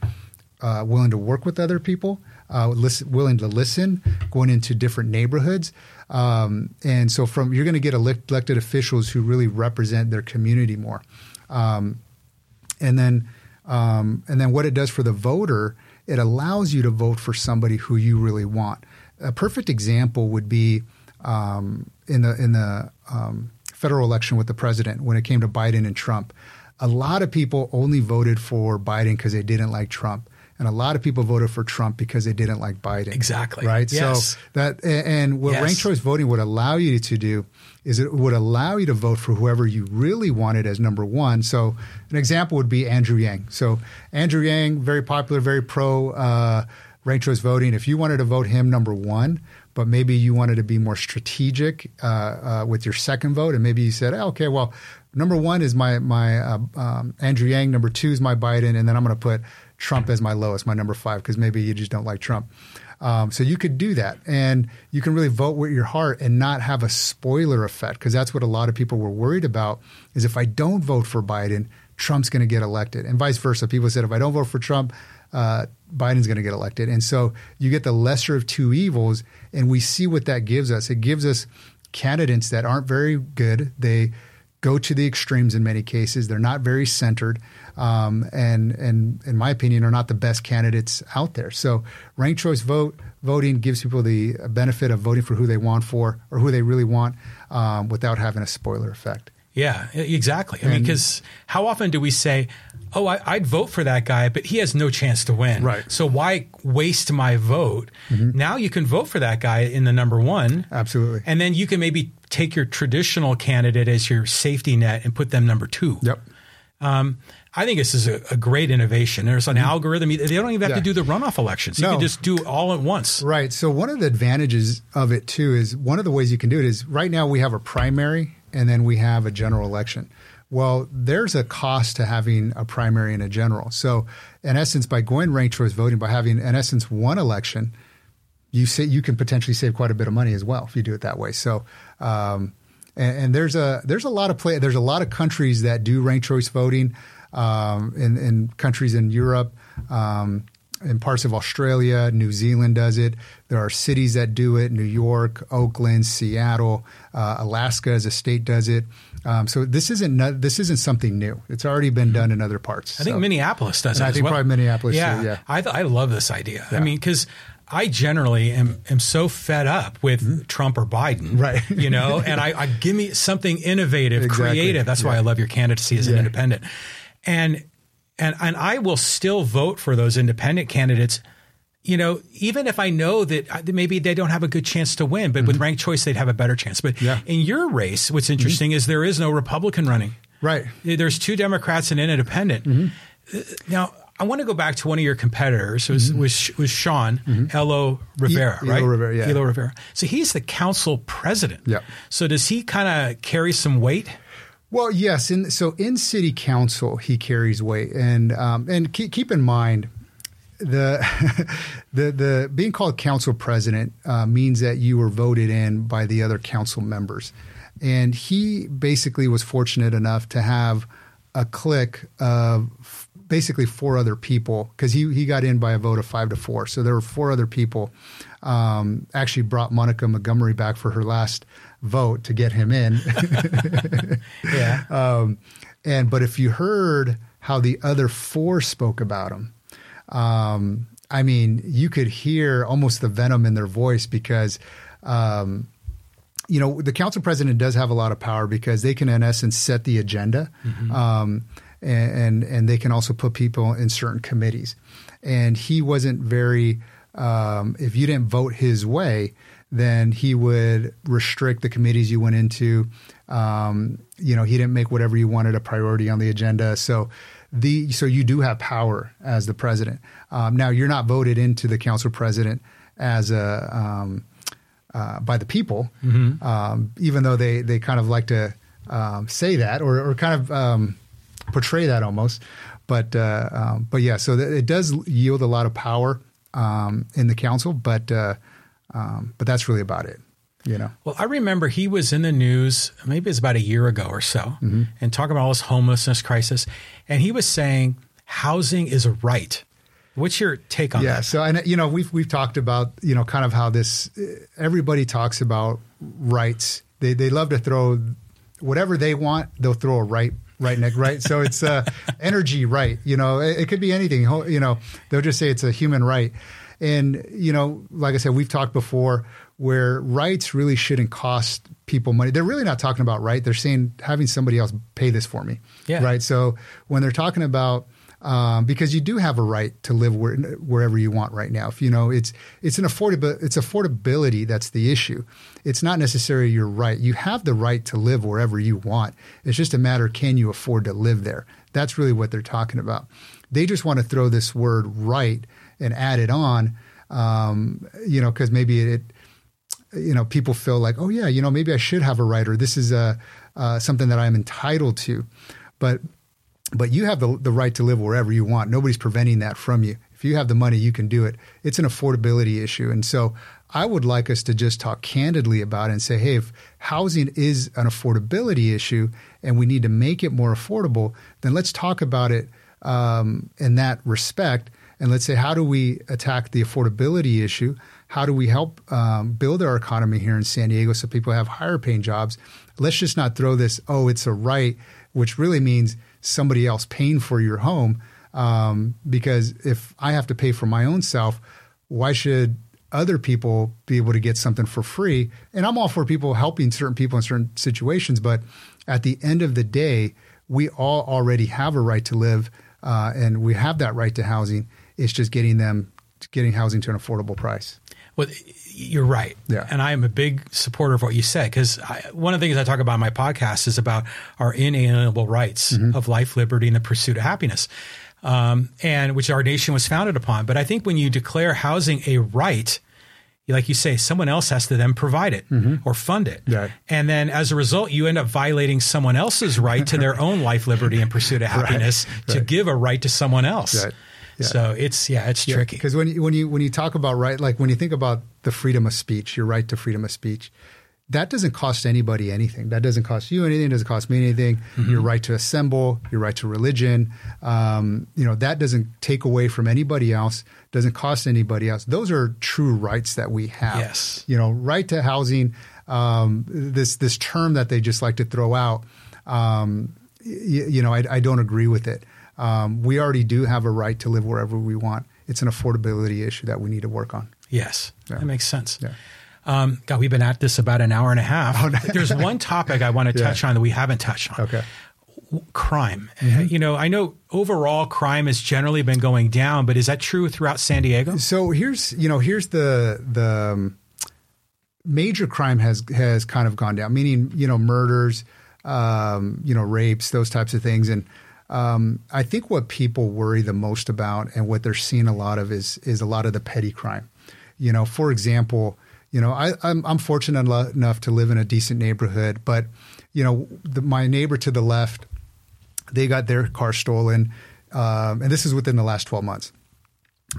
uh, willing to work with other people, uh, listen, willing to listen, going into different neighborhoods, um, and so from you're going to get elect, elected officials who really represent their community more, um, and then um, and then what it does for the voter, it allows you to vote for somebody who you really want. A perfect example would be um, in the in the um, federal election with the president when it came to Biden and Trump. A lot of people only voted for Biden because they didn't like Trump, and a lot of people voted for Trump because they didn't like Biden. Exactly. Right. Yes. So that and what Yes. ranked choice voting would allow you to do is it would allow you to vote for whoever you really wanted as number one. So an example would be Andrew Yang. So Andrew Yang, very popular, very pro. Uh, ranked choice voting. If you wanted to vote him number one, but maybe you wanted to be more strategic uh, uh, with your second vote, and maybe you said, oh, okay, well, number one is my my uh, um, Andrew Yang, number two is my Biden, and then I'm going to put Trump as my lowest, my number five, because maybe you just don't like Trump. Um, so you could do that, and you can really vote with your heart and not have a spoiler effect, because that's what a lot of people were worried about. Is if I don't vote for Biden, Trump's going to get elected, and vice versa. People said if I don't vote for Trump, uh, Biden's going to get elected. And so you get the lesser of two evils. And we see what that gives us. It gives us candidates that aren't very good. They go to the extremes in many cases. They're not very centered, um, and and in my opinion, are not the best candidates out there. So ranked choice vote voting gives people the benefit of voting for who they want for or who they really want um, without having a spoiler effect. Yeah, exactly. I mean, because how often do we say, "Oh, I, would vote for that guy, but he has no chance to win." Right. So why waste my vote? Mm-hmm. Now you can vote for that guy in the number one. Absolutely. And then you can maybe take your traditional candidate as your safety net and put them number two. Yep. Um, I think this is a, a great innovation. There's an mm-hmm. algorithm. They don't even have yeah. to do the runoff elections. You no. can just do it all at once. Right. So one of the advantages of it too is one of the ways you can do it is right now we have a primary and then we have a general election. Well, there's a cost to having a primary and a general. So, in essence, by going ranked choice voting, by having in essence one election, you say you can potentially save quite a bit of money as well if you do it that way. So, um, and, and, there's a there's a lot of play. There's a lot of countries that do ranked choice voting um, in, in countries in Europe. Um, in parts of Australia, New Zealand does it. There are cities that do it: New York, Oakland, Seattle, uh, Alaska as a state does it. Um, so this isn't this isn't something new. It's already been done in other parts. I think Minneapolis does. it I think well. probably Minneapolis. Yeah, too, yeah. I, th- I love this idea. Yeah. I mean, because I generally am, am so fed up with mm-hmm. Trump or Biden, right? You know, and I, I, give me something innovative, exactly. creative. That's yeah. why I love your candidacy as an independent, and and and I will still vote for those independent candidates. You know, even if I know that uh, maybe they don't have a good chance to win, but mm-hmm. with ranked choice they'd have a better chance. But yeah. in your race, what's interesting mm-hmm. is there is no Republican running. Right. There's two Democrats and an independent. Mm-hmm. Uh, now, I want to go back to one of your competitors. Was mm-hmm. was, was Sean mm-hmm. Elo Rivera, e- right? Elo Rivera, yeah. Elo Rivera. So he's the council president. Yeah. So does he kind of carry some weight? Well, yes. In, so in city council, he carries weight, and um, and keep, keep in mind the the the being called council president uh, means that you were voted in by the other council members, and he basically was fortunate enough to have a clique of basically four other people because he he got in by a vote of five to four, so there were four other people. Um, actually, brought Monica Montgomery back for her last vote to get him in. yeah. Um, and but if you heard how the other four spoke about him, um, I mean, you could hear almost the venom in their voice because. Um, you know, the council president does have a lot of power because they can, in essence, set the agenda, mm-hmm. um, and, and, and they can also put people in certain committees. And he wasn't very. Um, if you didn't vote his way, then he would restrict the committees you went into. Um, you know, he didn't make whatever you wanted a priority on the agenda. So the so you do have power as the president. Um, now you're not voted into the council president as a um, uh, by the people, mm-hmm. Um, even though they they kind of like to um, say that or, or kind of um, portray that almost. But uh, but yeah, so th- it does yield a lot of power in the council, but uh, um, but that's really about it. You know. Well, I remember he was in the news. Maybe it's about a year ago or so, mm-hmm. and talking about all this homelessness crisis, and he was saying housing is a right. What's your take on yeah, that? Yeah, so and you know we've we've talked about you know kind of how this everybody talks about rights. They they love to throw whatever they want. They'll throw a right right neck right. So it's uh, energy right. You know, it, it could be anything. You know, they'll just say it's a human right. And, you know, like I said, we've talked before where rights really shouldn't cost people money. They're really not talking about right. They're saying having somebody else pay this for me. Yeah. Right. So when they're talking about, um, because you do have a right to live where, wherever you want right now. If you know, it's it's an affordable it's affordability that's the issue. It's not necessarily your right. You have the right to live wherever you want. It's just a matter can you afford to live there. That's really what they're talking about. They just want to throw this word right and add it on, um, you know, because maybe it, you know, people feel like, oh yeah, you know, maybe I should have a writer. this is a uh, something that I'm entitled to, but but you have the the right to live wherever you want. Nobody's preventing that from you. If you have the money, you can do it. It's an affordability issue, and so I would like us to just talk candidly about it and say, hey, if housing is an affordability issue and we need to make it more affordable, then let's talk about it um, in that respect and let's say how do we attack the affordability issue how do we help um, build our economy here in San Diego so people have higher paying jobs? Let's just not throw this, oh, it's a right, which really means somebody else paying for your home. Um, because if I have to pay for my own self, why should other people be able to get something for free? And I'm all for people helping certain people in certain situations, but at the end of the day, we all already have a right to live, uh, and we have that right to housing. It's just getting them, getting housing to an affordable price. Well, you're right. Yeah. And I am a big supporter of what you said because one of the things I talk about in my podcast is about our inalienable rights mm-hmm. of life, liberty, and the pursuit of happiness, um, and which our nation was founded upon. But I think when you declare housing a right, like you say, someone else has to then provide it mm-hmm. or fund it. Right. And then as a result, you end up violating someone else's right to their own life, liberty, and pursuit of happiness right. to right. give a right to someone else. Right. Yeah. So it's yeah, it's yeah. tricky. Because when you, when you when you talk about right, like when you think about the freedom of speech, your right to freedom of speech, that doesn't cost anybody anything. That doesn't cost you anything. Doesn't cost me anything. Mm-hmm. Your right to assemble, your right to religion, um, you know, that doesn't take away from anybody else. Doesn't cost anybody else. Those are true rights that we have. Yes. You know, right to housing. Um, this this term that they just like to throw out. Um, you, you know, I, I, don't agree with it. Um, we already do have a right to live wherever we want. It's an affordability issue that we need to work on. Yes, yeah. that makes sense. Yeah. Um, God, we've been at this about an hour and a half. Oh, no. There's one topic I want to touch yeah. on that we haven't touched on. Okay. Crime. Mm-hmm. You know, I know overall crime has generally been going down, but is that true throughout San Diego? So here's, you know, here's the the um, major crime has has kind of gone down, meaning you know murders, um, you know rapes, those types of things, and um, I think what people worry the most about and what they're seeing a lot of is is a lot of the petty crime. You know, for example, you know, I, I'm, I'm fortunate enough to live in a decent neighborhood, but you know, the, my neighbor to the left, they got their car stolen, um, and this is within the last 12 months.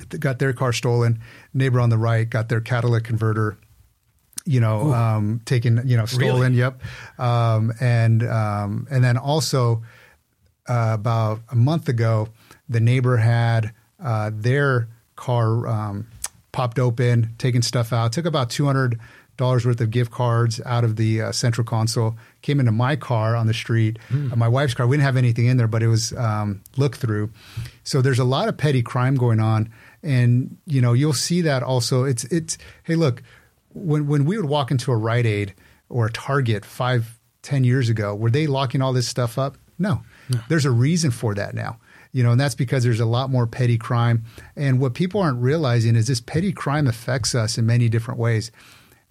They got their car stolen. Neighbor on the right got their catalytic converter, you know, um, taken, you know, stolen. Really? Yep, um, and um, and then also uh, about a month ago, the neighbor had uh, their car um, popped open, taking stuff out. Took about two hundred dollars worth of gift cards out of the uh, central console. Came into my car on the street, mm. uh, my wife's car. We didn't have anything in there, but it was um, look through. So there's a lot of petty crime going on, and you know you'll see that also. It's it's hey look, when when we would walk into a Rite Aid or a Target five ten years ago, were they locking all this stuff up? No. There's a reason for that now you know, and that's because there's a lot more petty crime. And what people aren't realizing is this petty crime affects us in many different ways.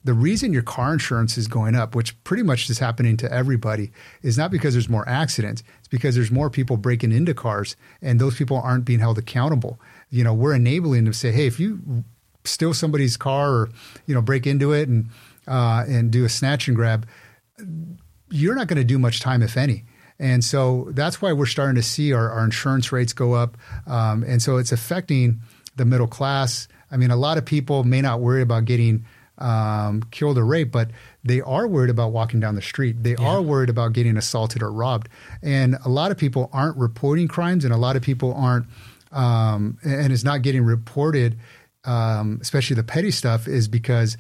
The reason your car insurance is going up, which pretty much is happening to everybody, is not because there's more accidents. It's because there's more people breaking into cars, and those people aren't being held accountable. You know, we're enabling them to say, hey, if you steal somebody's car or you know break into it and uh, and do a snatch and grab, you're not going to do much time, if any. And so that's why we're starting to see our, our insurance rates go up. Um, and so it's affecting the middle class. I mean, a lot of people may not worry about getting um, killed or raped, but they are worried about walking down the street. They yeah. are worried about getting assaulted or robbed. And a lot of people aren't reporting crimes, and a lot of people aren't, um, and it's not getting reported, um, especially the petty stuff, is because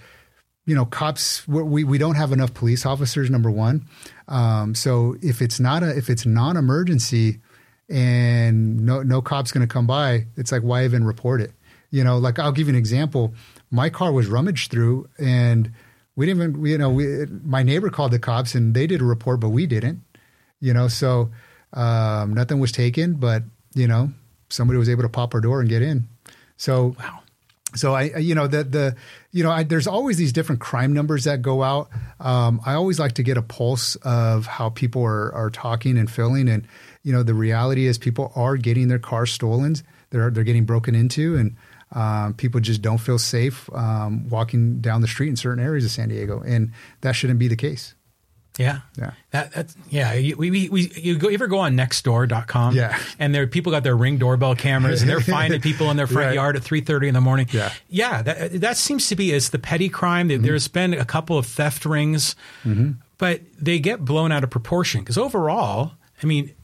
you know, cops we we don't have enough police officers. Number one, um, so if it's not a if it's non-emergency and no no cop's going to come by, it's like why even report it? You know, like I'll give you an example. My car was rummaged through, and we didn't even you know we, my neighbor called the cops and they did a report, but we didn't. You know, so um, nothing was taken, but you know somebody was able to pop our door and get in. So wow so I, you know, the the, you know, I, there's always these different crime numbers that go out. Um, I always like to get a pulse of how people are are talking and feeling, and you know, the reality is people are getting their cars stolen. They're they're getting broken into, and um, people just don't feel safe um, walking down the street in certain areas of San Diego, and that shouldn't be the case. Yeah. Yeah. That, that's, yeah. You, we, we, we, you go, you ever go on nextdoor.com? Yeah. And there, people got their ring doorbell cameras and they're finding people in their front right. yard at 3.30 in the morning. Yeah. Yeah. That, that seems to be, it's the petty crime. Mm-hmm. There's been a couple of theft rings, mm-hmm. but they get blown out of proportion because overall, I mean,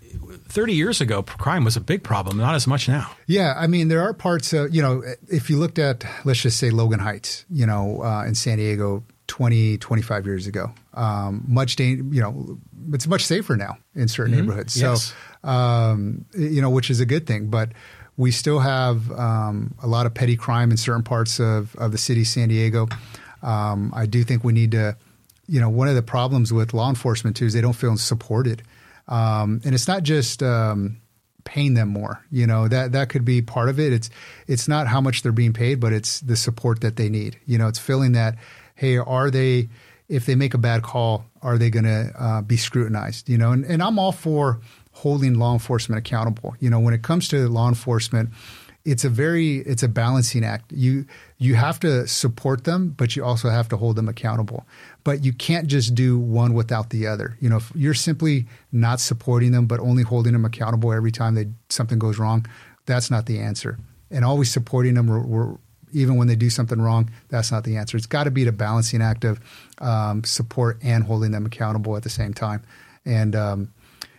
30 years ago, crime was a big problem, not as much now. Yeah, I mean, there are parts of, you know, if you looked at, let's just say Logan Heights, you know, uh, in San Diego 20, 25 years ago, um, much, da- you know, it's much safer now in certain Mm-hmm. neighborhoods. Yes. So, um, you know, which is a good thing. But we still have um, a lot of petty crime in certain parts of, of the city, of San Diego. Um, I do think we need to, you know, one of the problems with law enforcement too is they don't feel supported. Um, and it's not just um, paying them more. You know that that could be part of it. It's it's not how much they're being paid, but it's the support that they need. You know, it's feeling that hey, are they if they make a bad call, are they going to uh, be scrutinized? You know, and, and I'm all for holding law enforcement accountable. You know, when it comes to law enforcement, it's a very it's a balancing act. You you have to support them, but you also have to hold them accountable. But you can't just do one without the other. You know, if you're simply not supporting them but only holding them accountable every time they something goes wrong, that's not the answer. And always supporting them, we're, we're, even when they do something wrong, that's not the answer. It's got to be the balancing act of um, support and holding them accountable at the same time. And um,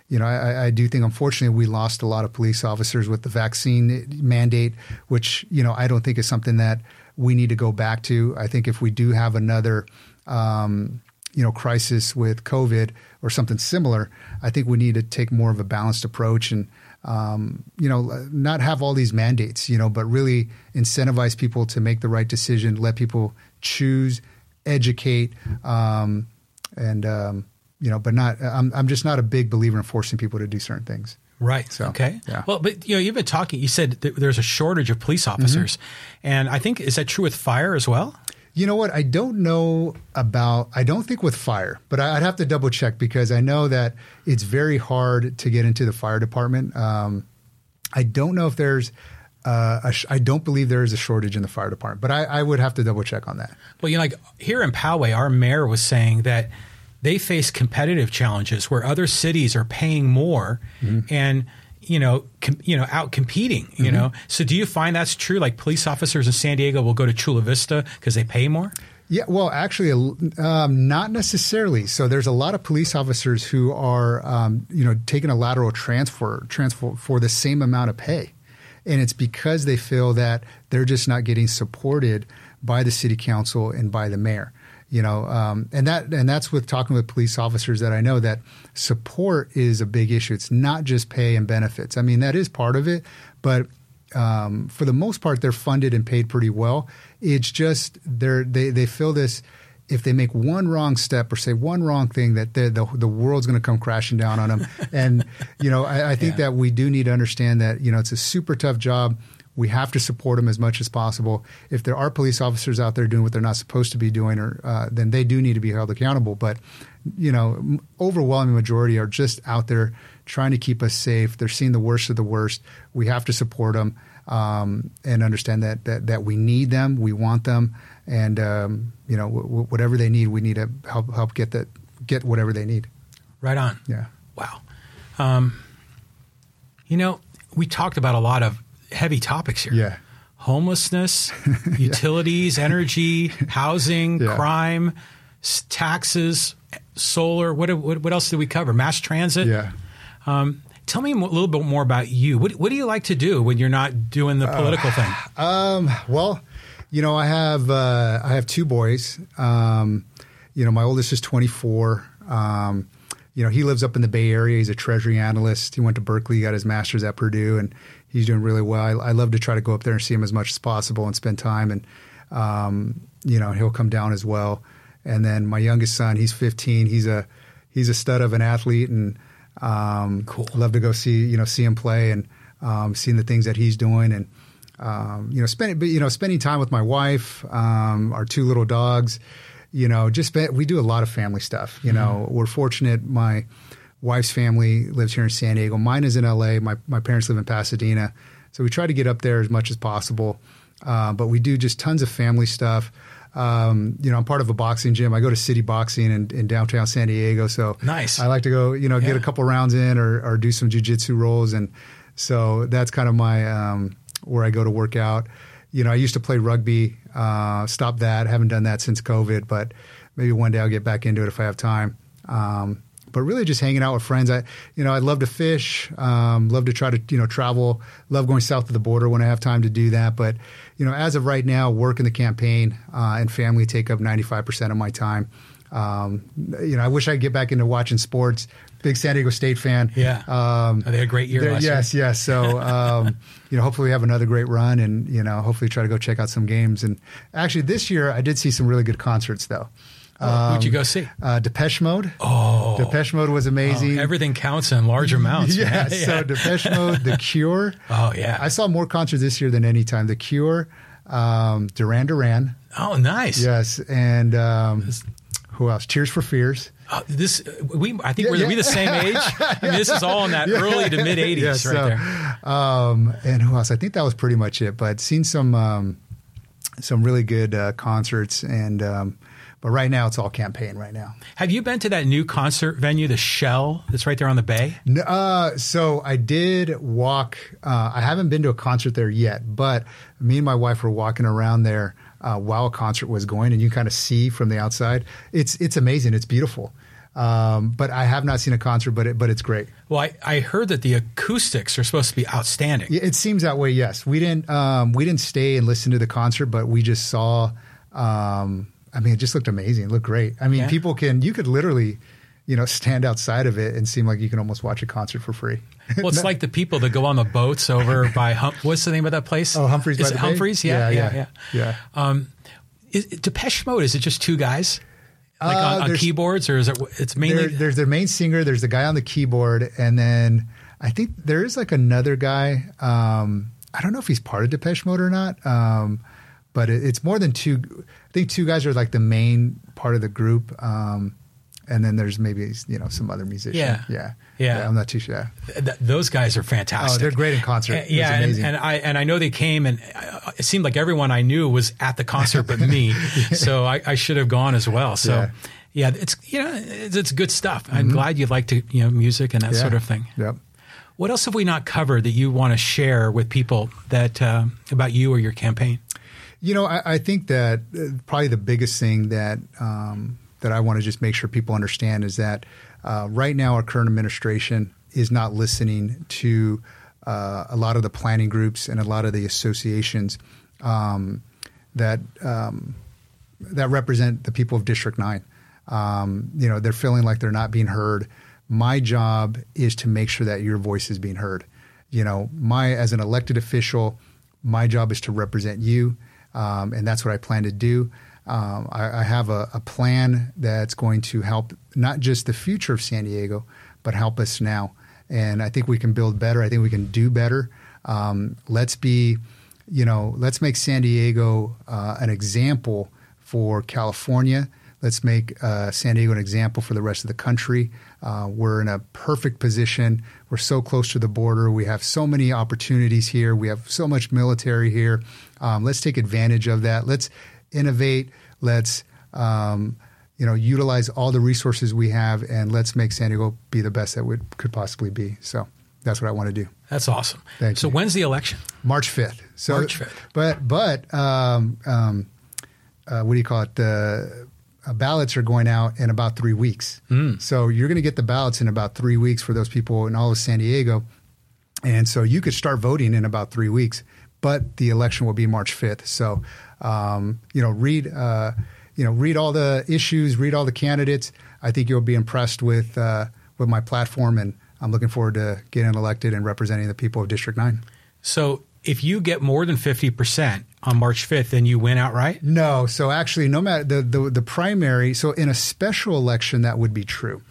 you know, I, I, do think unfortunately we lost a lot of police officers with the vaccine mandate, which you know I don't think is something that we need to go back to. I think if we do have another, um, you know, crisis with COVID or something similar, I think we need to take more of a balanced approach and. Um, you know, not have all these mandates, you know, but really incentivize people to make the right decision, let people choose, educate, um, and um, you know, but not. I'm I'm just not a big believer in forcing people to do certain things. Right. So, okay. yeah. Well, but you know, you've been talking. You said th- there's a shortage of police officers, and I think is that true with fire as well? You know what? I don't know about. I don't think with fire, but I- I'd have to double check because I know that it's very hard to get into the fire department. Um, I don't know if there's. Uh, a sh- I don't believe there is a shortage in the fire department, but I, I would have to double check on that. Well, you know, like here in Poway, our mayor was saying that they face competitive challenges where other cities are paying more and you know com- you know out competing you know? So do you find that's true? Like police officers in san diego will go to chula vista because they pay more? Yeah, well, actually, um, not necessarily. So there's a lot of police officers who are, um, you know, taking a lateral transfer transfer for the same amount of pay, and it's because they feel that they're just not getting supported by the city council and by the mayor. You know, um, and that and that's with talking with police officers that I know that support is a big issue. It's not just pay and benefits. I mean, that is part of it, but um, for the most part, they're funded and paid pretty well. It's just they're, they they feel this. If they make one wrong step or say one wrong thing, that the the, world's going to come crashing down on them. and you know, I, I think Yeah. that we do need to understand that you know it's a super tough job. We have to support them as much as possible. If there are police officers out there doing what they're not supposed to be doing, or uh, then they do need to be held accountable. But you know, overwhelming majority are just out there trying to keep us safe. They're seeing the worst of the worst. We have to support them um, and understand that, that that we need them, we want them, and um, you know, w- w- whatever they need, we need to help help get that get whatever they need. right on Yeah. wow um, you know we talked about a lot of heavy topics here Yeah. homelessness utilities energy housing Yeah. crime s- taxes solar what, what what else did we cover mass transit Yeah. Um, tell me a little bit more about you. What, what do you like to do when you're not doing the political thing? Um, well, you know, I have uh, I have two boys. Um, you know, my oldest is 24. Um, you know, he lives up in the Bay Area. He's a treasury analyst. He went to Berkeley, got his master's at Purdue, and he's doing really well. I, I love to try to go up there and see him as much as possible and spend time. And um, you know, he'll come down as well. And then my youngest son, he's 15. He's a he's a stud of an athlete, and um, Cool. I love to go see you know see him play and um, seeing the things that he's doing and um, you know spending but you know spending time with my wife, um, our two little dogs. You know, just spend, we do a lot of family stuff. You know, we're fortunate. My wife's family lives here in San Diego. Mine is in LA. My my parents live in Pasadena, so we try to get up there as much as possible. Uh, but we do just tons of family stuff. Um, you know, I'm part of a boxing gym. I go to City Boxing in, in downtown San Diego. So Nice. I like to go, you know, get a couple rounds in or, or do some jujitsu rolls, and so that's kind of my um, where I go to work out. You know, I used to play rugby. Uh, stopped that. Haven't done that since COVID, but maybe one day I'll get back into it if I have time. Um, but really just hanging out with friends. I, you know, I love to fish, um, love to try to, you know, travel, love going south of the border when I have time to do that. But, you know, as of right now, work in the campaign uh, and family take up 95% of my time. Um, you know, I wish I'd get back into watching sports. Big San Diego State fan. Yeah. Um, they had a great year last yes, year. Yes, So, um, you know, hopefully we have another great run and, you know, hopefully try to go check out some games. And actually this year I did see some really good concerts though. Um, Who'd you go see? Uh, Depeche Mode. Oh, Depeche Mode was amazing. Oh, everything counts in large amounts. yeah, yeah. So Depeche Mode, The Cure. Oh yeah. I saw more concerts this year than any time. The Cure, um, Duran Duran. Oh, nice. Yes, and um, who else? Tears for Fears. Uh, this we I think yeah, we're yeah. we the same age. I mean, this is all in that early to mid '80s, right so, there. Um, and who else? I think that was pretty much it. But seen some um, some really good uh, concerts and um, but right now, it's all campaign right now. Have you been to that new concert venue, the Shell, that's right there on the bay? Uh, so I did walk. Uh, I haven't been to a concert there yet, but me and my wife were walking around there uh, while a concert was going, and you kind of see from the outside. It's it's amazing. It's beautiful. Um, but I have not seen a concert, but it, but it's great. Well, I, I heard that the acoustics are supposed to be outstanding. It seems that way. Yes, we didn't um, we didn't stay and listen to the concert, but we just saw. Um, I mean, it just looked amazing. It looked great. I mean, yeah. people can, you could literally, you know, stand outside of it and seem like you can almost watch a concert for free. Well, it's like the people that go on the boats over by, hum- what's the name of that place? Oh, Humphreys. Is it Humphreys? Yeah, yeah, yeah. yeah. yeah. Um, is, Depeche Mode, is it just two guys? Like uh, on, on keyboards, or is it? It's mainly there, there's their main singer. There's the guy on the keyboard, and then I think there is like another guy. Um, I don't know if he's part of Depeche Mode or not. Um, but it, it's more than two. I think two guys are like the main part of the group, um, and then there's maybe you know some other musician. Yeah, yeah, yeah. yeah I'm not too sure. Th- those guys are fantastic. Oh, they're great in concert. Uh, yeah, and, and, I and I know they came, and uh, it seemed like everyone I knew was at the concert but me. so I, I, should have gone as well. So. Yeah. yeah it's you know it's, it's good stuff. I'm mm-hmm. glad you like to you know music and that yeah. sort of thing. Yep. What else have we not covered that you want to share with people that uh, about you or your campaign? You know, I, I think that uh, probably the biggest thing that um, that I want to just make sure people understand is that uh, right now our current administration is not listening to uh, a lot of the planning groups and a lot of the associations um, that um, that represent the people of District Nine. Um, you know, they're feeling like they're not being heard. My job is to make sure that your voice is being heard. You know, my as an elected official, my job is to represent you um, and that's what I plan to do. Um, I, I, have a, a, plan that's going to help not just the future of San Diego, but help us now. And I think we can build better. I think we can do better. Um, let's be, you know, let's make San Diego uh, an example for California. Let's make uh, San Diego an example for the rest of the country. Uh, we're in a perfect position. We're so close to the border. We have so many opportunities here. We have so much military here. Um, let's take advantage of that. Let's innovate. Let's um, you know utilize all the resources we have, and let's make San Diego be the best that we could possibly be. So that's what I want to do. That's awesome. Thank so you. when's the election? March fifth. So March fifth. But but um, um, uh, what do you call it? The uh, ballots are going out in about three weeks. Mm. So you're going to get the ballots in about three weeks for those people in all of San Diego, and so you could start voting in about three weeks but the election will be March 5th. So, um, you know, read, uh, you know, read all the issues, read all the candidates. I think you'll be impressed with uh, with my platform, and I'm looking forward to getting elected and representing the people of District Nine. So, if you get more than 50 percent on March 5th, then you win outright. No, so actually, no matter the, the the primary, so in a special election, that would be true.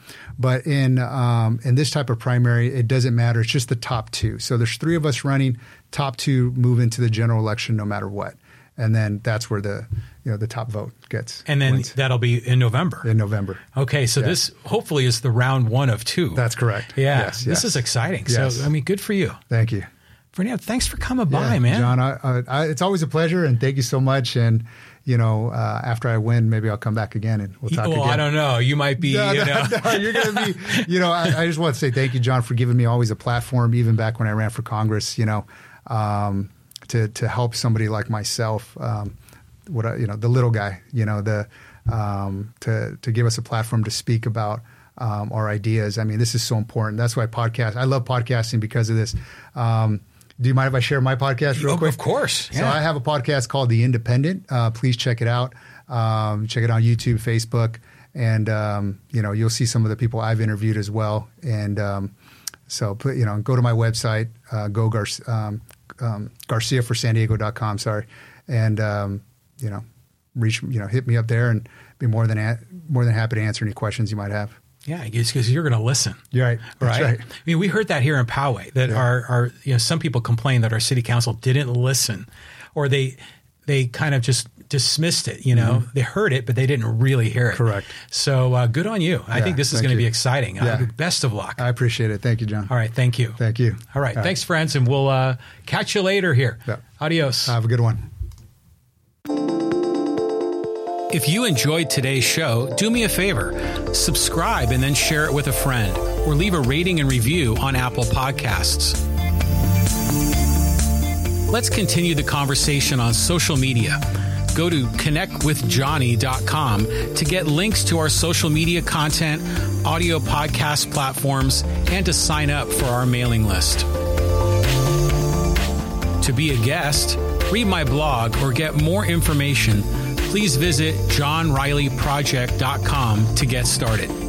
But in um, in this type of primary, it doesn't matter. It's just the top two. So there's three of us running. Top two move into the general election no matter what, and then that's where the you know the top vote gets. And then wins. that'll be in November. In November. Okay, so yeah. this hopefully is the round one of two. That's correct. Yeah, yes, this yes. is exciting. Yes. So I mean, good for you. Thank you. Fernando, thanks for coming by, man. John, I, I, it's always a pleasure, and thank you so much. And you know, uh, after I win, maybe I'll come back again and we'll talk well, again. I don't know. You might be, no, you no, know. no, you're going to be, you know, I, I, just want to say thank you, John, for giving me always a platform, even back when I ran for Congress, you know, um, to, to help somebody like myself, um, what I, you know, the little guy, you know, the, um, to, to give us a platform to speak about um, our ideas. I mean, this is so important. That's why podcast. I love podcasting because of this. Um, do you mind if I share my podcast real quick? Of course. So I have a podcast called The Independent. Uh, please check it out. Um, check it on YouTube, Facebook, and um, you know you'll see some of the people I've interviewed as well. And um, so put you know go to my website, uh, go Gar- um, um, Garcia for San Diego.com. Sorry, and um, you know reach you know hit me up there and be more than a- more than happy to answer any questions you might have. Yeah, because you're going to listen. Right. That's right? right. I mean, we heard that here in Poway that our, our, you know, some people complained that our city council didn't listen, or they, they kind of just dismissed it. You know, they heard it, but they didn't really hear it. Mm-hmm. Correct. So uh, good on you. I think this is going to be exciting. Uh, best of luck. I appreciate it. Thank you, John. All right. Thank you. Thank you. All right. Thanks, friends, and we'll uh, catch you later here. Yeah. Adios. Have a good one. If you enjoyed today's show, do me a favor subscribe and then share it with a friend, or leave a rating and review on Apple Podcasts. Let's continue the conversation on social media. Go to connectwithjohnny.com to get links to our social media content, audio podcast platforms, and to sign up for our mailing list. To be a guest, read my blog, or get more information, please visit johnrileyproject.com to get started.